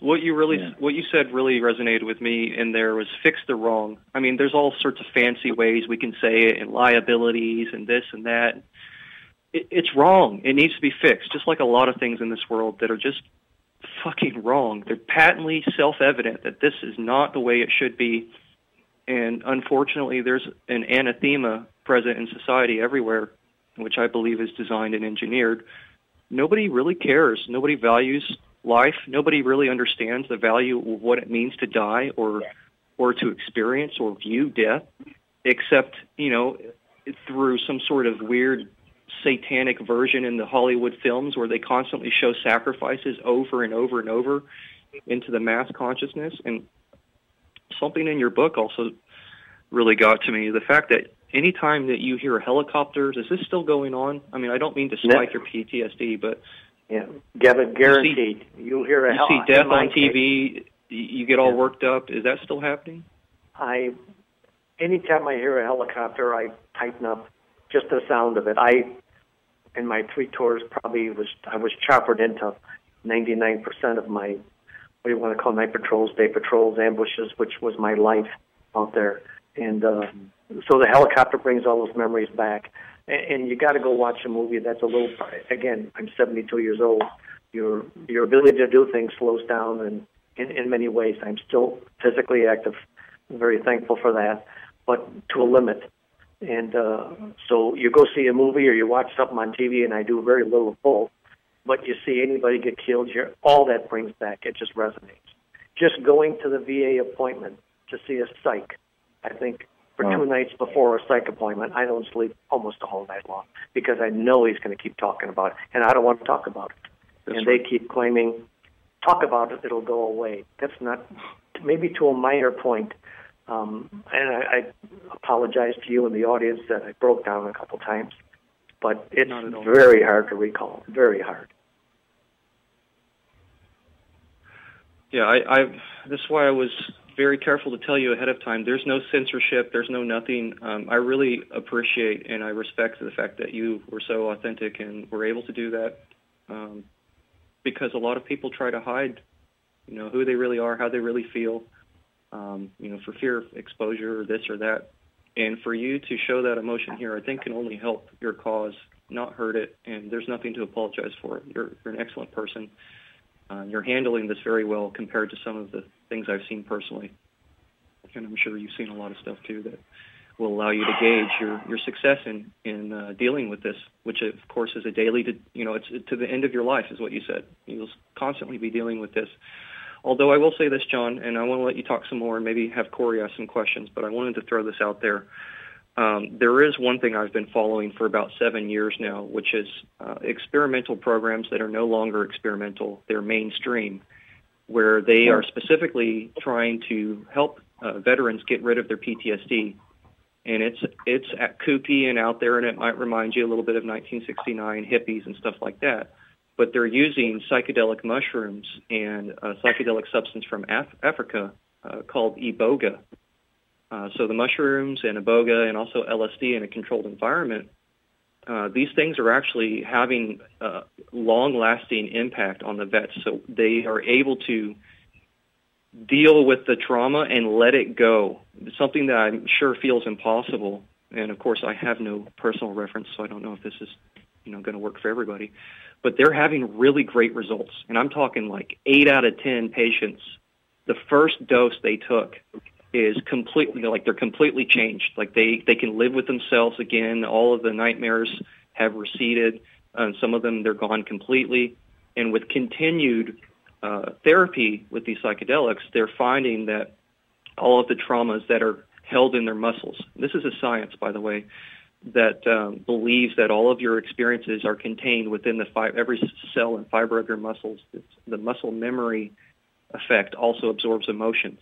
What you really, Yeah. what you said really resonated with me in there was fix the wrong. I mean, there's all sorts of fancy ways we can say it and liabilities and this and that. It, it's wrong. It needs to be fixed, just like a lot of things in this world that are just fucking wrong. They're patently self-evident that this is not the way it should be. And unfortunately, there's an anathema present in society everywhere, which I believe is designed and engineered. Nobody really cares. Nobody values life. Nobody really understands the value of what it means to die or or to experience or view death, except you know through some sort of weird satanic version in the Hollywood films where they constantly show sacrifices over and over and over into the mass consciousness. And something in your book also really got to me the fact that anytime that you hear helicopters, is this still going on? I mean, I don't mean to spike your PTSD, but Yeah, Gavin, guaranteed. You will hear a you see death on TV. You get all worked up. Is that still happening? I, anytime I hear a helicopter, I tighten up. Just the sound of it. I, in my three tours, probably was I was choppered into 99% of my what do you want to call night patrols, day patrols, ambushes, which was my life out there. And uh, so the helicopter brings all those memories back. And, and you got to go watch a movie that's a little. Again, I'm 72 years old. Your your ability to do things slows down, and in, in many ways, I'm still physically active. I'm very thankful for that, but to a limit. And uh, so you go see a movie or you watch something on TV, and I do very little of both but you see anybody get killed here, all that brings back. It just resonates. Just going to the VA appointment to see a psych, I think for two nights before a psych appointment, I don't sleep almost a whole night long because I know he's going to keep talking about it, and I don't want to talk about it. That's and right. they keep claiming, talk about it, it'll go away. That's not, maybe to a minor point. Um, and I, I apologize to you and the audience that I broke down a couple times but it's very hard to recall. Very hard. Yeah, I, I. That's why I was very careful to tell you ahead of time. There's no censorship. There's no nothing. Um, I really appreciate and I respect the fact that you were so authentic and were able to do that, um, because a lot of people try to hide, you know, who they really are, how they really feel, um, you know, for fear of exposure or this or that. And for you to show that emotion here, I think can only help your cause, not hurt it. And there's nothing to apologize for. You're, you're an excellent person. Uh, you're handling this very well compared to some of the things I've seen personally. And I'm sure you've seen a lot of stuff too that will allow you to gauge your, your success in, in uh, dealing with this, which of course is a daily, to, you know, it's to the end of your life is what you said. You'll constantly be dealing with this. Although I will say this, John, and I want to let you talk some more and maybe have Corey ask some questions, but I wanted to throw this out there. Um, there is one thing I've been following for about seven years now, which is uh, experimental programs that are no longer experimental. They're mainstream, where they are specifically trying to help uh, veterans get rid of their PTSD. And it's it's at kooky and out there, and it might remind you a little bit of 1969 hippies and stuff like that but they're using psychedelic mushrooms and a psychedelic substance from Af- Africa uh, called iboga. Uh, so the mushrooms and iboga and also LSD in a controlled environment, uh, these things are actually having uh, long-lasting impact on the vets. So they are able to deal with the trauma and let it go. It's something that I'm sure feels impossible. And of course, I have no personal reference, so I don't know if this is, you know, going to work for everybody but they're having really great results. And I'm talking like eight out of 10 patients, the first dose they took is completely, like they're completely changed. Like they, they can live with themselves again. All of the nightmares have receded. Uh, some of them, they're gone completely. And with continued uh, therapy with these psychedelics, they're finding that all of the traumas that are held in their muscles, this is a science, by the way, that um, believes that all of your experiences are contained within the fi- every cell and fiber of your muscles. It's, the muscle memory effect also absorbs emotions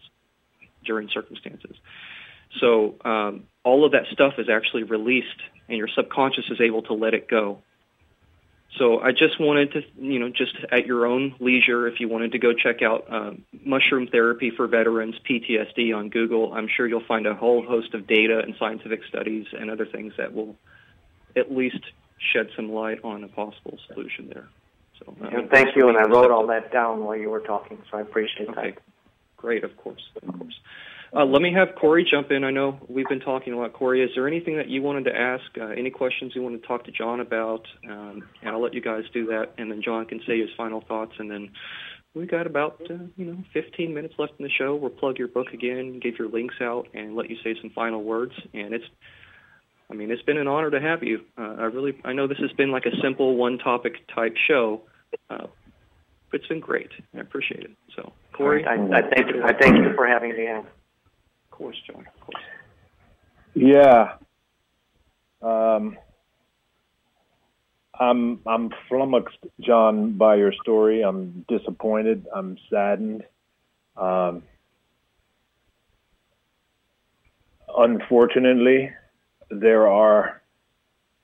during circumstances. So um, all of that stuff is actually released, and your subconscious is able to let it go. So I just wanted to, you know, just at your own leisure, if you wanted to go check out um, mushroom therapy for veterans, PTSD on Google, I'm sure you'll find a whole host of data and scientific studies and other things that will at least shed some light on a possible solution there. So uh, thank you, and I wrote all that down while you were talking, so I appreciate okay. that. Great, of course, of course. Uh, let me have Corey jump in. I know we've been talking a lot. Corey, is there anything that you wanted to ask? Uh, any questions you want to talk to John about? Um, and I'll let you guys do that, and then John can say his final thoughts, and then we got about uh, you know 15 minutes left in the show. We'll plug your book again, give your links out, and let you say some final words. And it's, I mean, it's been an honor to have you. Uh, I really, I know this has been like a simple one-topic type show. Uh, but it's been great. I appreciate it. So, Corey, I, I, thank you. I thank you for having me on Of course, John. Of course. Yeah. Um, I'm I'm flummoxed, John, by your story. I'm disappointed. I'm saddened. Um, unfortunately, there are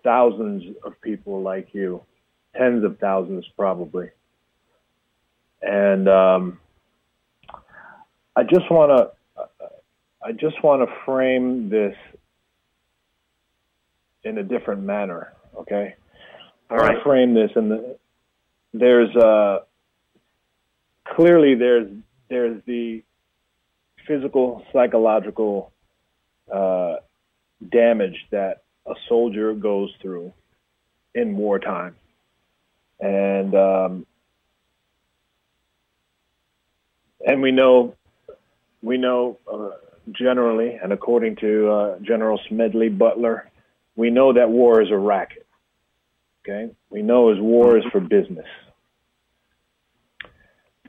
thousands of people like you tens of thousands probably. And um, I just want to I just want to frame this in a different manner. Okay, all right. frame this and the, there's uh, clearly there's there's the physical psychological uh, damage that a soldier goes through in wartime, and um, and we know we know uh, generally, and according to uh, General Smedley Butler, we know that war is a racket. Okay, we know as war is for business,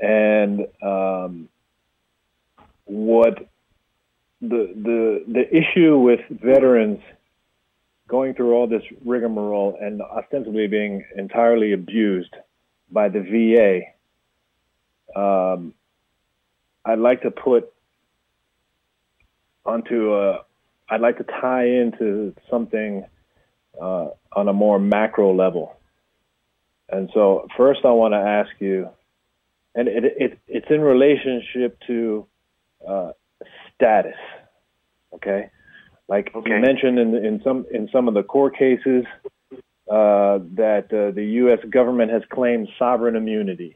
and um, what the the the issue with veterans going through all this rigmarole and ostensibly being entirely abused by the VA. Um, I'd like to put onto a. I'd like to tie into something uh, on a more macro level. And so, first, I want to ask you, and it, it, it's in relationship to uh, status. Okay, like okay. you mentioned in in some in some of the court cases uh, that uh, the U.S. government has claimed sovereign immunity,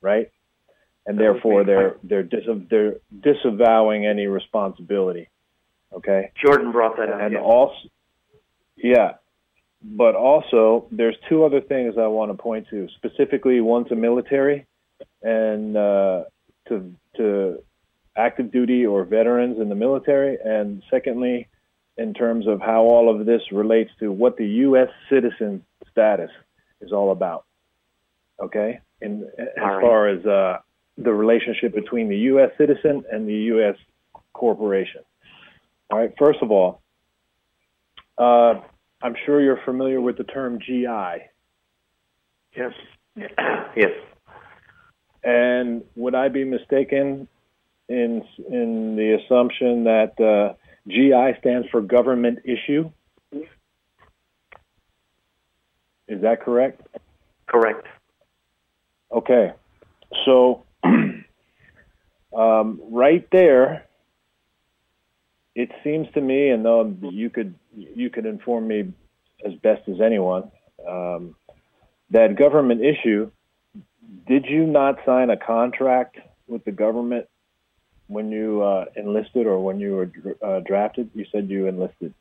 right? And therefore, they're they're dis- they're disavowing any responsibility. Okay. Jordan brought that up. And yeah. also, yeah, but also there's two other things I want to point to. Specifically, one's to military, and uh, to to active duty or veterans in the military, and secondly, in terms of how all of this relates to what the U.S. citizen status is all about. Okay, and as right. far as uh, the relationship between the U.S. citizen and the U.S. corporation. All right. First of all, uh, I'm sure you're familiar with the term GI. Yes. yes. And would I be mistaken in in the assumption that uh, GI stands for government issue? Is that correct? Correct. Okay. So, um, right there, it seems to me, and though you could you could inform me as best as anyone, um, that government issue. Did you not sign a contract with the government when you uh, enlisted or when you were uh, drafted? You said you enlisted.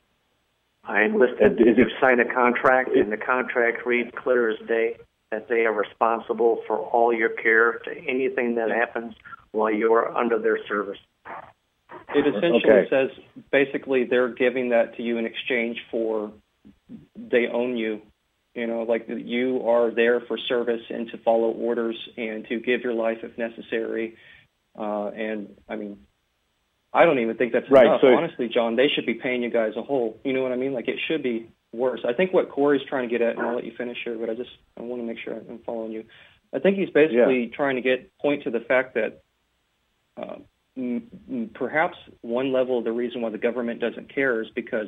I enlisted. Is it- you sign a contract, and the contract reads clear as day that they are responsible for all your care to anything that happens while you are under their service. It essentially Okay. says basically they're giving that to you in exchange for they own you. You know, like you are there for service and to follow orders and to give your life if necessary. Uh, and I mean, I don't even think that's Right, enough. so- Honestly, John, they should be paying you guys a whole. You know what I mean? Like it should be worse. I think what Corey's trying to get at, and I'll let you finish here, but I just I want to make sure I'm following you. I think he's basically trying to get point to the fact that uh, m- m- perhaps one level of the reason why the government doesn't care is because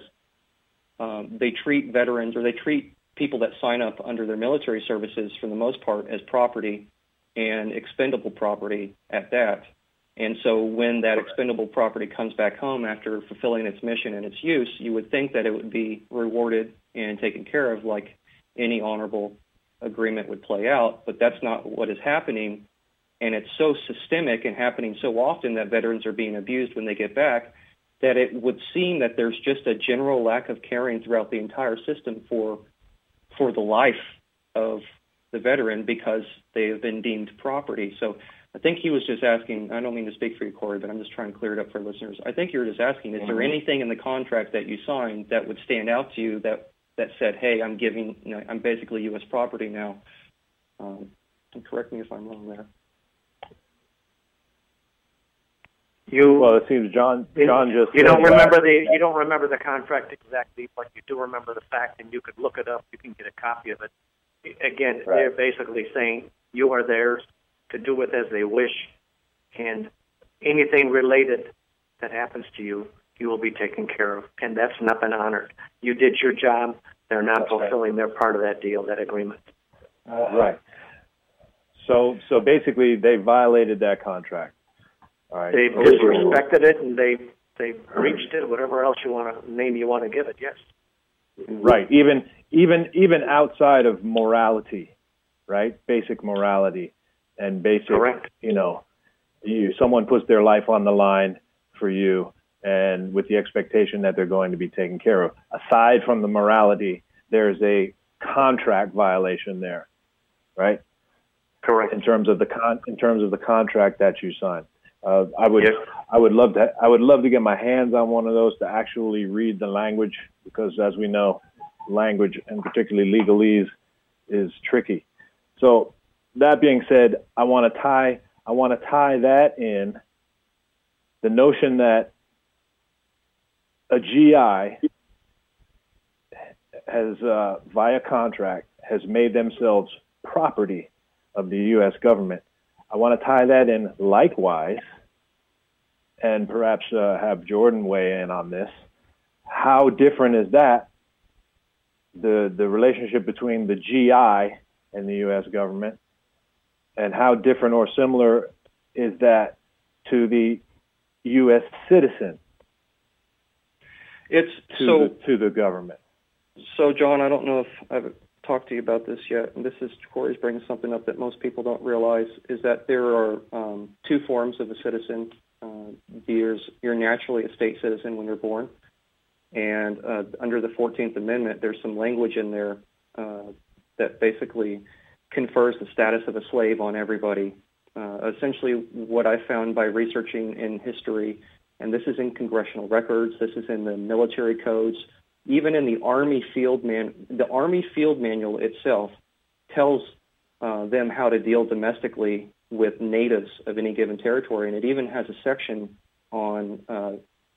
um, they treat veterans or they treat people that sign up under their military services for the most part as property and expendable property at that. And so when that expendable property comes back home after fulfilling its mission and its use, you would think that it would be rewarded and taken care of like any honorable agreement would play out, but that's not what is happening. And it's so systemic and happening so often that veterans are being abused when they get back that it would seem that there's just a general lack of caring throughout the entire system for for the life of the veteran because they have been deemed property. So I think he was just asking, I don't mean to speak for you, Corey, but I'm just trying to clear it up for listeners. I think you were just asking, is there anything in the contract that you signed that would stand out to you that, that said, hey, I'm giving, you know, I'm basically U.S. property now? Um, and correct me if I'm wrong there. You Well, it seems John John just you don't remember that- the you don't remember the contract exactly, but you do remember the fact, and you could look it up. You can get a copy of it. Again, Right. they're basically saying you are theirs to do with as they wish, and anything related that happens to you, you will be taken care of, and that's not been honored. You did your job. They're not That's right. fulfilling their part of that deal, that agreement. Uh, right. So so basically, they violated that contract. All right. They disrespected it, and they they breached it. Whatever else you want to name, you want to give it. Yes. Right. Even even even outside of morality, right? Basic morality and basic, Correct. you know, you someone puts their life on the line for you and with the expectation that they're going to be taken care of. Aside from the morality, there's a contract violation there, right? Correct. In terms of the con- in terms of the contract that you signed. Uh, I would Yes. I would love to I would love to get my hands on one of those to actually read the language because as we know, language and particularly legalese is tricky. So that being said, I want to tie I want to tie that in the notion that a GI has uh, via contract has made themselves property of the U.S. government. I want to tie that in likewise, and perhaps uh, have Jordan weigh in on this. How different is that? The the relationship between the GI and the U.S. government, and how different or similar is that to the U.S. citizen It's to so the, to the government? So, John, I don't know if I've talked to you about this yet, and this is Corey's bringing something up that most people don't realize is that there are um, two forms of a citizen. Uh, there's you're naturally a state citizen when you're born, and uh, under the 14th Amendment, there's some language in there uh, that basically confers the status of a slave on everybody. Uh, essentially, what I found by researching in history, and this is in congressional records, this is in the military codes, even in the Army Field Man, the Army Field Manual itself tells uh, them how to deal domestically with natives of any given territory, and it even has a section on uh,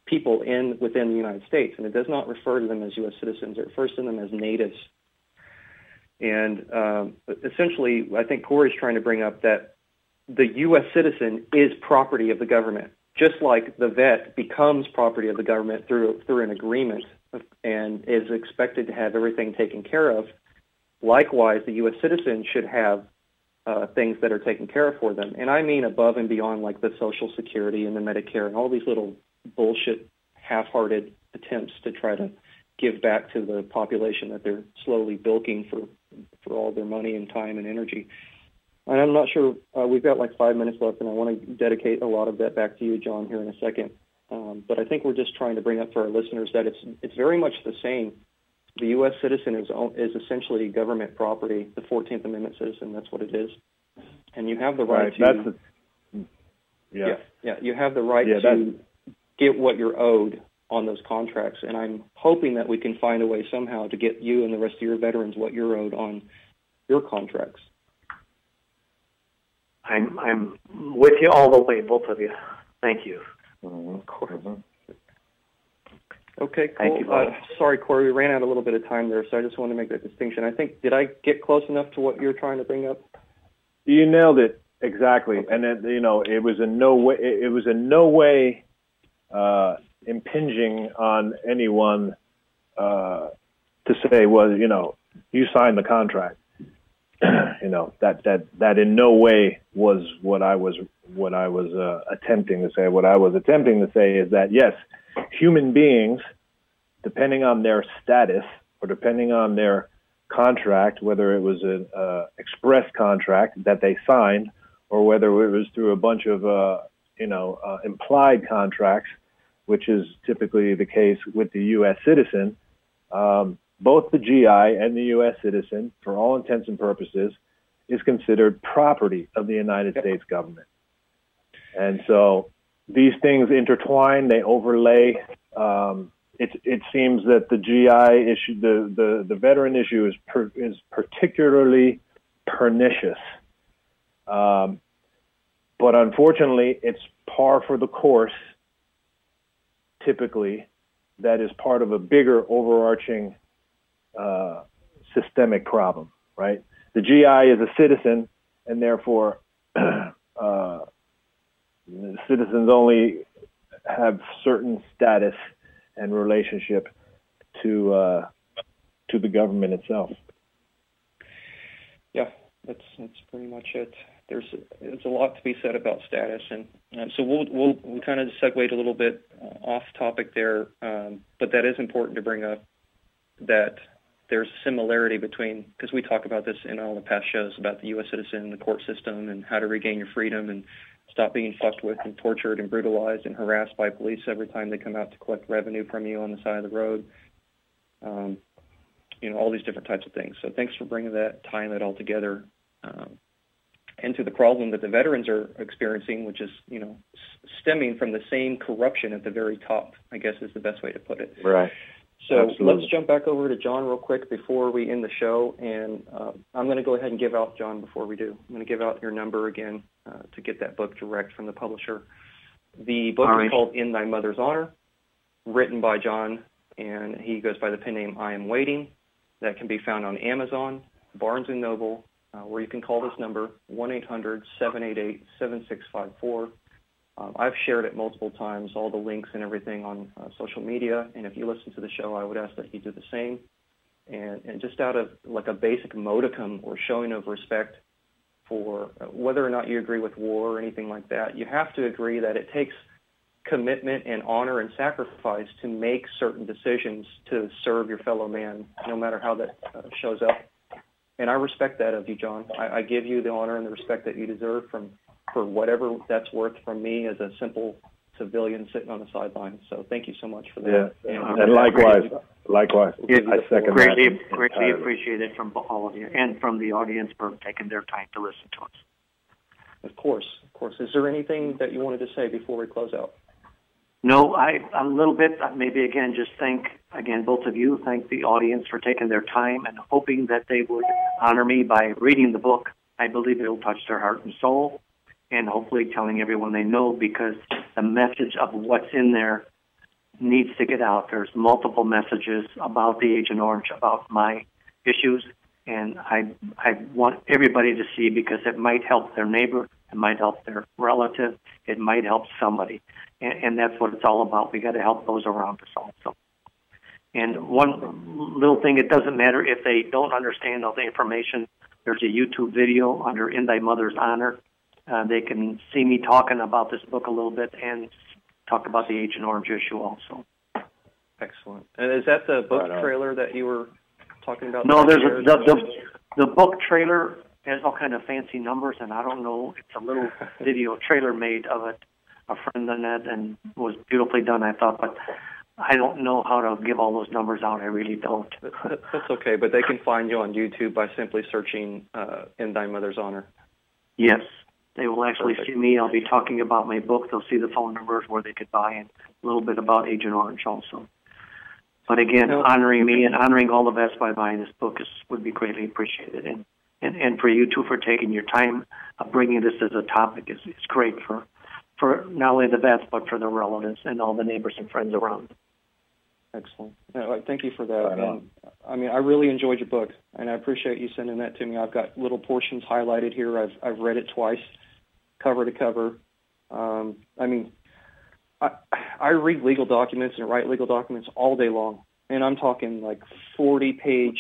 people in within the United States, and it does not refer to them as U.S. citizens; it refers to them as natives. And um, essentially, I think Corey's trying to bring up that the U.S. citizen is property of the government, just like the vet becomes property of the government through through an agreement and is expected to have everything taken care of. Likewise, the U.S. citizen should have uh, things that are taken care of for them, and I mean above and beyond like the Social Security and the Medicare and all these little bullshit, half-hearted attempts to try to give back to the population that they're slowly bilking for for all their money and time and energy. And I'm not sure uh, we've got like five minutes left, and I want to dedicate a lot of that back to you, John, here in a second. Um, but I think we're just trying to bring up for our listeners that it's it's very much the same. The U.S. citizen is is essentially government property. The Fourteenth Amendment citizen, that's what it is, and you have the right, Right. to That's the, yeah. yeah yeah you have the right Yeah, to get what you're owed on those contracts. And I'm hoping that we can find a way somehow to get you and the rest of your veterans what you're owed on your contracts. I'm I'm with you all the way, both of you. Thank you. Mhm. Mhm. Okay, cool. Thank you, uh, Bob. sorry, Corey, we ran out a little bit of time there, so I just want to make that distinction. I think did I get close enough to what you're trying to bring up? You nailed it exactly, and it, you know it was in no way it it was in no way uh, impinging on anyone uh, to say, well, you know, you signed the contract. you know that that that in no way was what I was what I was uh, attempting to say. What I was attempting to say is that yes, human beings, depending on their status or depending on their contract, whether it was an uh, express contract that they signed or whether it was through a bunch of uh, you know uh, implied contracts, which is typically the case with the U.S. citizen. Um, both the GI and the U.S. citizen, for all intents and purposes, is considered property of the United Yep. States government. And so these things intertwine, they overlay. Um, it, it seems that the GI issue, the, the, the veteran issue, is per, is particularly pernicious. Um, but unfortunately, it's par for the course. Typically, that is part of a bigger overarching uh, systemic problem, right? The GI is a citizen, and therefore, uh, citizens only have certain status and relationship to uh, to the government itself. Yeah, that's that's pretty much it. There's there's a lot to be said about status, and um, so we'll we'll we kind of segued a little bit uh, off topic there, um, but that is important to bring up that there's similarity between because we talk about this in all the past shows about the U.S. citizen and the court system and how to regain your freedom and stop being fucked with and tortured and brutalized and harassed by police every time they come out to collect revenue from you on the side of the road. Um, you know, all these different types of things. So thanks for bringing that, tying that all together. Um, into the problem that the veterans are experiencing, which is, you know, stemming from the same corruption at the very top, I guess is the best way to put it. Right. So Absolutely. let's jump back over to John real quick before we end the show. And uh, I'm going to go ahead and give out, John, before we do, I'm going to give out your number again uh, to get that book direct from the publisher. The book is called In Thy Mother's Honor, written by John, and he goes by the pen name I.M. Waiting. That can be found on Amazon, Barnes & Noble, uh, where you can call this number, 1-800-788-7654. Um, I've shared it multiple times, all the links and everything on uh, social media. And if you listen to the show, I would ask that you do the same. And, and just out of like a basic modicum or showing of respect for uh, whether or not you agree with war or anything like that, you have to agree that it takes commitment and honor and sacrifice to make certain decisions to serve your fellow man, no matter how that uh, shows up. And I respect that of you, John. I, I give you the honor and the respect that you deserve from for whatever that's worth from me as a simple civilian sitting on the sidelines. So thank you so much for that. Yeah, and, uh, and likewise, likewise, I second greatly, that. Greatly appreciated from all of you and from the audience for taking their time to listen to us. Of course, of course. Is there anything that you wanted to say before we close out? No, I a little bit. Maybe again, just thank again both of you. Thank the audience for taking their time and hoping that they would honor me by reading the book. I believe it will touch their heart and soul and hopefully telling everyone they know because the message of what's in there needs to get out. There's multiple messages about the Agent Orange, about my issues, and I I want everybody to see because it might help their neighbor, it might help their relative, it might help somebody, and, and that's what it's all about. We got to help those around us also. And one little thing, it doesn't matter if they don't understand all the information. There's a YouTube video under In Thy Mother's Honor uh, they can see me talking about this book a little bit and talk about the Agent Orange issue also. Excellent. And is that the book right trailer that you were talking about? No, there's a, the, the the book trailer has all kind of fancy numbers, and I don't know. It's a little video trailer made of it. A friend done that and was beautifully done, I thought, but I don't know how to give all those numbers out. I really don't. That's okay, but they can find you on YouTube by simply searching uh, "In Thy Mother's Honor." Yes, they will actually Perfect. see me. I'll be talking about my book. They'll see the phone numbers where they could buy and a little bit about Agent Orange also. But again, no. honoring me and honoring all the vets by buying this book is, would be greatly appreciated. And, and, and for you too for taking your time of bringing this as a topic is, is great for, for not only the vets, but for the relatives and all the neighbors and friends around. Excellent. No, thank you for that. And, I mean, I really enjoyed your book, and I appreciate you sending that to me. I've got little portions highlighted here. I've I've read it twice cover to cover. Um, I mean, I, I read legal documents and write legal documents all day long, and I'm talking like 40 page,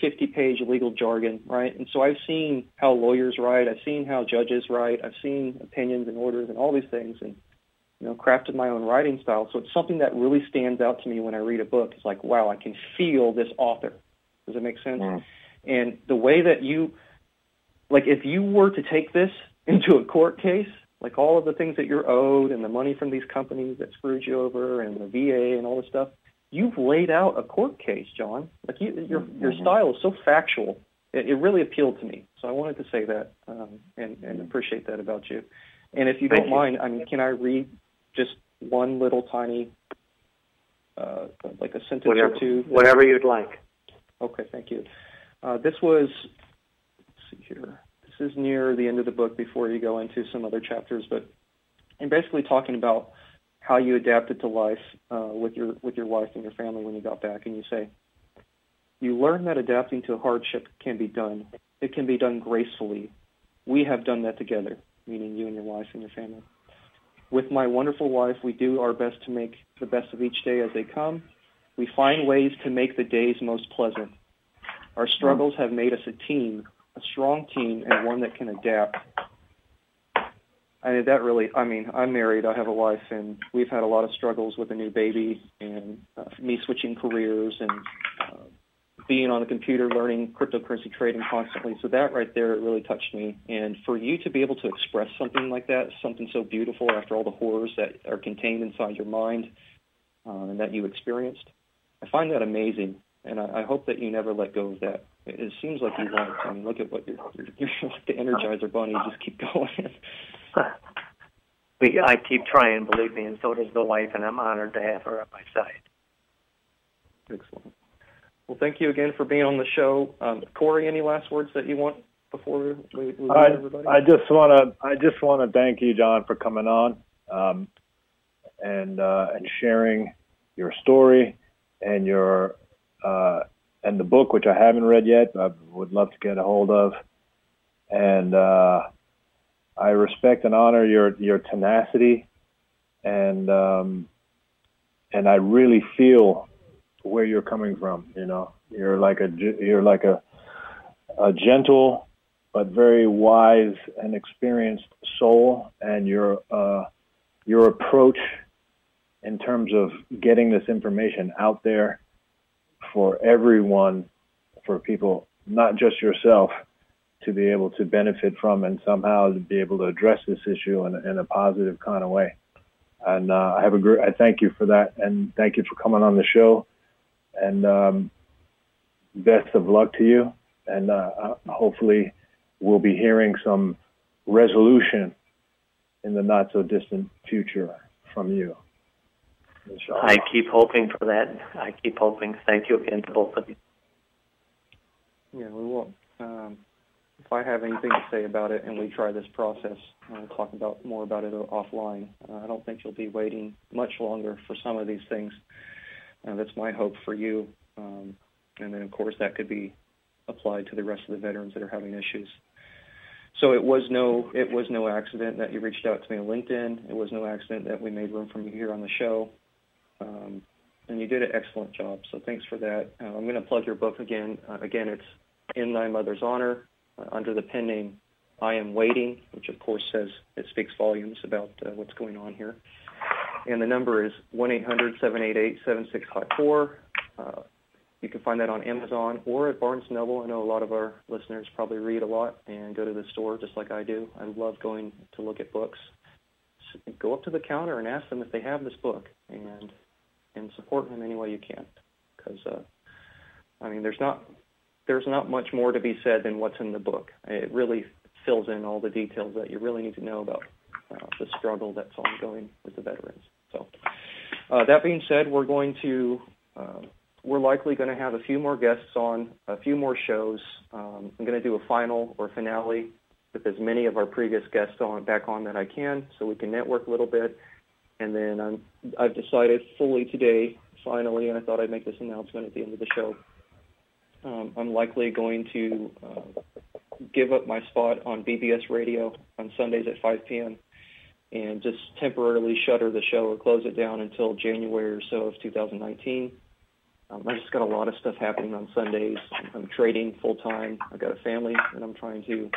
50 page legal jargon, right? And so I've seen how lawyers write, I've seen how judges write, I've seen opinions and orders and all these things, and you know, crafted my own writing style. So it's something that really stands out to me when I read a book. It's like, wow, I can feel this author. Does that make sense? Mm. And the way that you, like, if you were to take this into a court case, like all of the things that you're owed and the money from these companies that screwed you over and the VA and all this stuff, you've laid out a court case, John. Like you, your your mm-hmm. style is so factual. It, it really appealed to me. So I wanted to say that um, and, and appreciate that about you. And if you Thank don't you. mind, I mean, can I read just one little tiny, uh, like a sentence whatever, or two? Whatever you'd like. Okay, thank you. Uh, this was, let's see is near the end of the book before you go into some other chapters, but and basically talking about how you adapted to life uh, with your with your wife and your family when you got back, and you say you learn that adapting to hardship can be done. It can be done gracefully. We have done that together, meaning you and your wife and your family. With my wonderful wife, we do our best to make the best of each day as they come. We find ways to make the days most pleasant. Our struggles have made us a team a strong team and one that can adapt. Mean, that really, I mean, I'm married, I have a wife, and we've had a lot of struggles with a new baby and uh, me switching careers and uh, being on the computer learning cryptocurrency trading constantly. So that right there it really touched me. And for you to be able to express something like that, something so beautiful after all the horrors that are contained inside your mind uh, and that you experienced, I find that amazing. And I, I hope that you never let go of that. It, it seems like you want. I mean, look at what you're, you're, you're like the Energizer Bunny. Just keep going. we, I keep trying, believe me, and so does the wife, and I'm honored to have her at my side. Excellent. Well, thank you again for being on the show. Um, Corey, any last words that you want before we, we I, everybody? I just want to I just want to thank you, John, for coming on um, and uh, and sharing your story and your uh, and the book, which I haven't read yet. I would love to get a hold of, and uh, I respect and honor your your tenacity, and um, and I really feel where you're coming from. You know, you're like a you're like a a gentle but very wise and experienced soul, and your uh, your approach in terms of getting this information out there for everyone, for people, not just yourself, to be able to benefit from and somehow to be able to address this issue in, in a positive kind of way. And uh, I have a great, I thank you for that, and thank you for coming on the show and um, best of luck to you. And uh, uh, hopefully, we'll be hearing some resolution in the not so distant future from you. Inshallah. I keep hoping for that. I keep hoping. Thank you again to both of you. Yeah, we will. Um, if I have anything to say about it and we try this process, we'll talk about more about it offline. Uh, I don't think you'll be waiting much longer for some of these things. Uh, that's my hope for you. Um, and then, of course, that could be applied to the rest of the veterans that are having issues. So it was no it was no accident that you reached out to me on LinkedIn. It was no accident that we made room for you here on the show. Um, and you did an excellent job. So thanks for that. Uh, I'm going to plug your book again. Uh, again, it's In Thy Mother's Honor uh, under the pen name I.M. Waiting, which of course says it speaks volumes about uh, what's going on here and the number is 1-800-788-7654. Uh, you can find that on Amazon or at Barnes & Noble. I know a lot of our listeners probably read a lot and go to the store just like I do. I love going to look at books. Go up to the counter and ask them if they have this book and and support them any way you can. Because uh, I mean, there's not there's not much more to be said than what's in the book. It really fills in all the details that you really need to know about uh, the struggle that's ongoing with the veterans. So uh, that being said, we're going to uh, we're likely going to have a few more guests on, a few more shows. Um, I'm going to do a final or finale with as many of our previous guests on back on that I can, so we can network a little bit. And then I'm, I've decided fully today, finally, and I thought I'd make this announcement at the end of the show. Um, I'm likely going to uh, give up my spot on BBS Radio on Sundays at 5 p.m and just temporarily shutter the show or close it down until January or so of 2019. Um, I just got a lot of stuff happening on Sundays. I'm trading full time. I've got a family that I'm trying to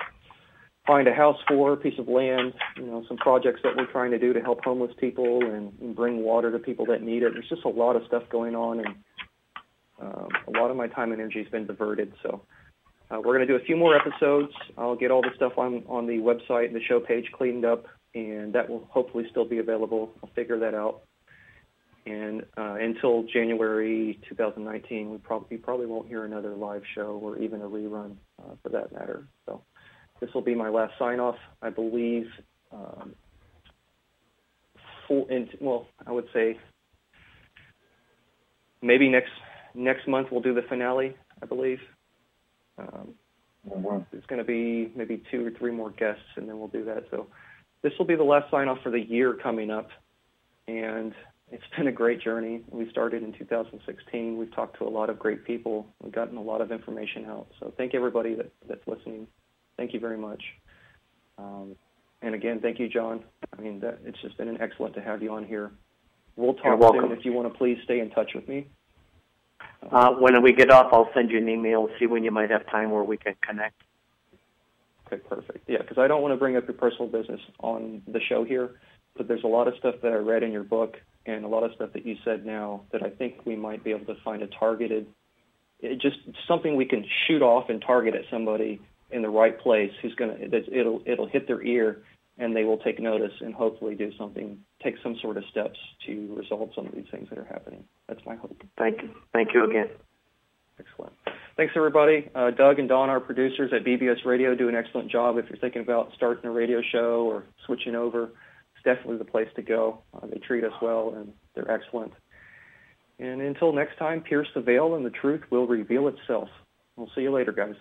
find a house for, a piece of land, you know, some projects that we're trying to do to help homeless people and, and bring water to people that need it. There's just a lot of stuff going on, and um, a lot of my time and energy has been diverted. So uh, we're going to do a few more episodes. I'll get all the stuff on on the website and the show page cleaned up and that will hopefully still be available. I'll figure that out. And uh, until January 2019, we probably probably won't hear another live show or even a rerun, uh, for that matter. So this will be my last sign off, I believe. Um, full, in, well, I would say maybe next next month we'll do the finale. I believe. Um, oh, There's going to be maybe two or three more guests, and then we'll do that. So this will be the last sign off for the year coming up. And it's been a great journey. We started in 2016. We've talked to a lot of great people. We've gotten a lot of information out. So thank everybody that, that's listening. Thank you very much. Um, and again, thank you, John. I mean, that, it's just been an excellent to have you on here. We'll talk soon. If you want to please stay in touch with me. Uh, when we get off, I'll send you an email, see when you might have time where we can connect. Okay, perfect. Yeah, because I don't want to bring up your personal business on the show here, but there's a lot of stuff that I read in your book and a lot of stuff that you said now that I think we might be able to find a targeted, it just something we can shoot off and target at somebody in the right place who's gonna it'll it'll hit their ear and they will take notice and hopefully do something, take some sort of steps to resolve some of these things that are happening. That's my hope. Thank you. Thank you again. Excellent. Thanks, everybody. Uh, Doug and Don, our producers at BBS Radio, do an excellent job. If you're thinking about starting a radio show or switching over, it's definitely the place to go. Uh, they treat us well, and they're excellent. And until next time, pierce the veil, and the truth will reveal itself. We'll see you later, guys.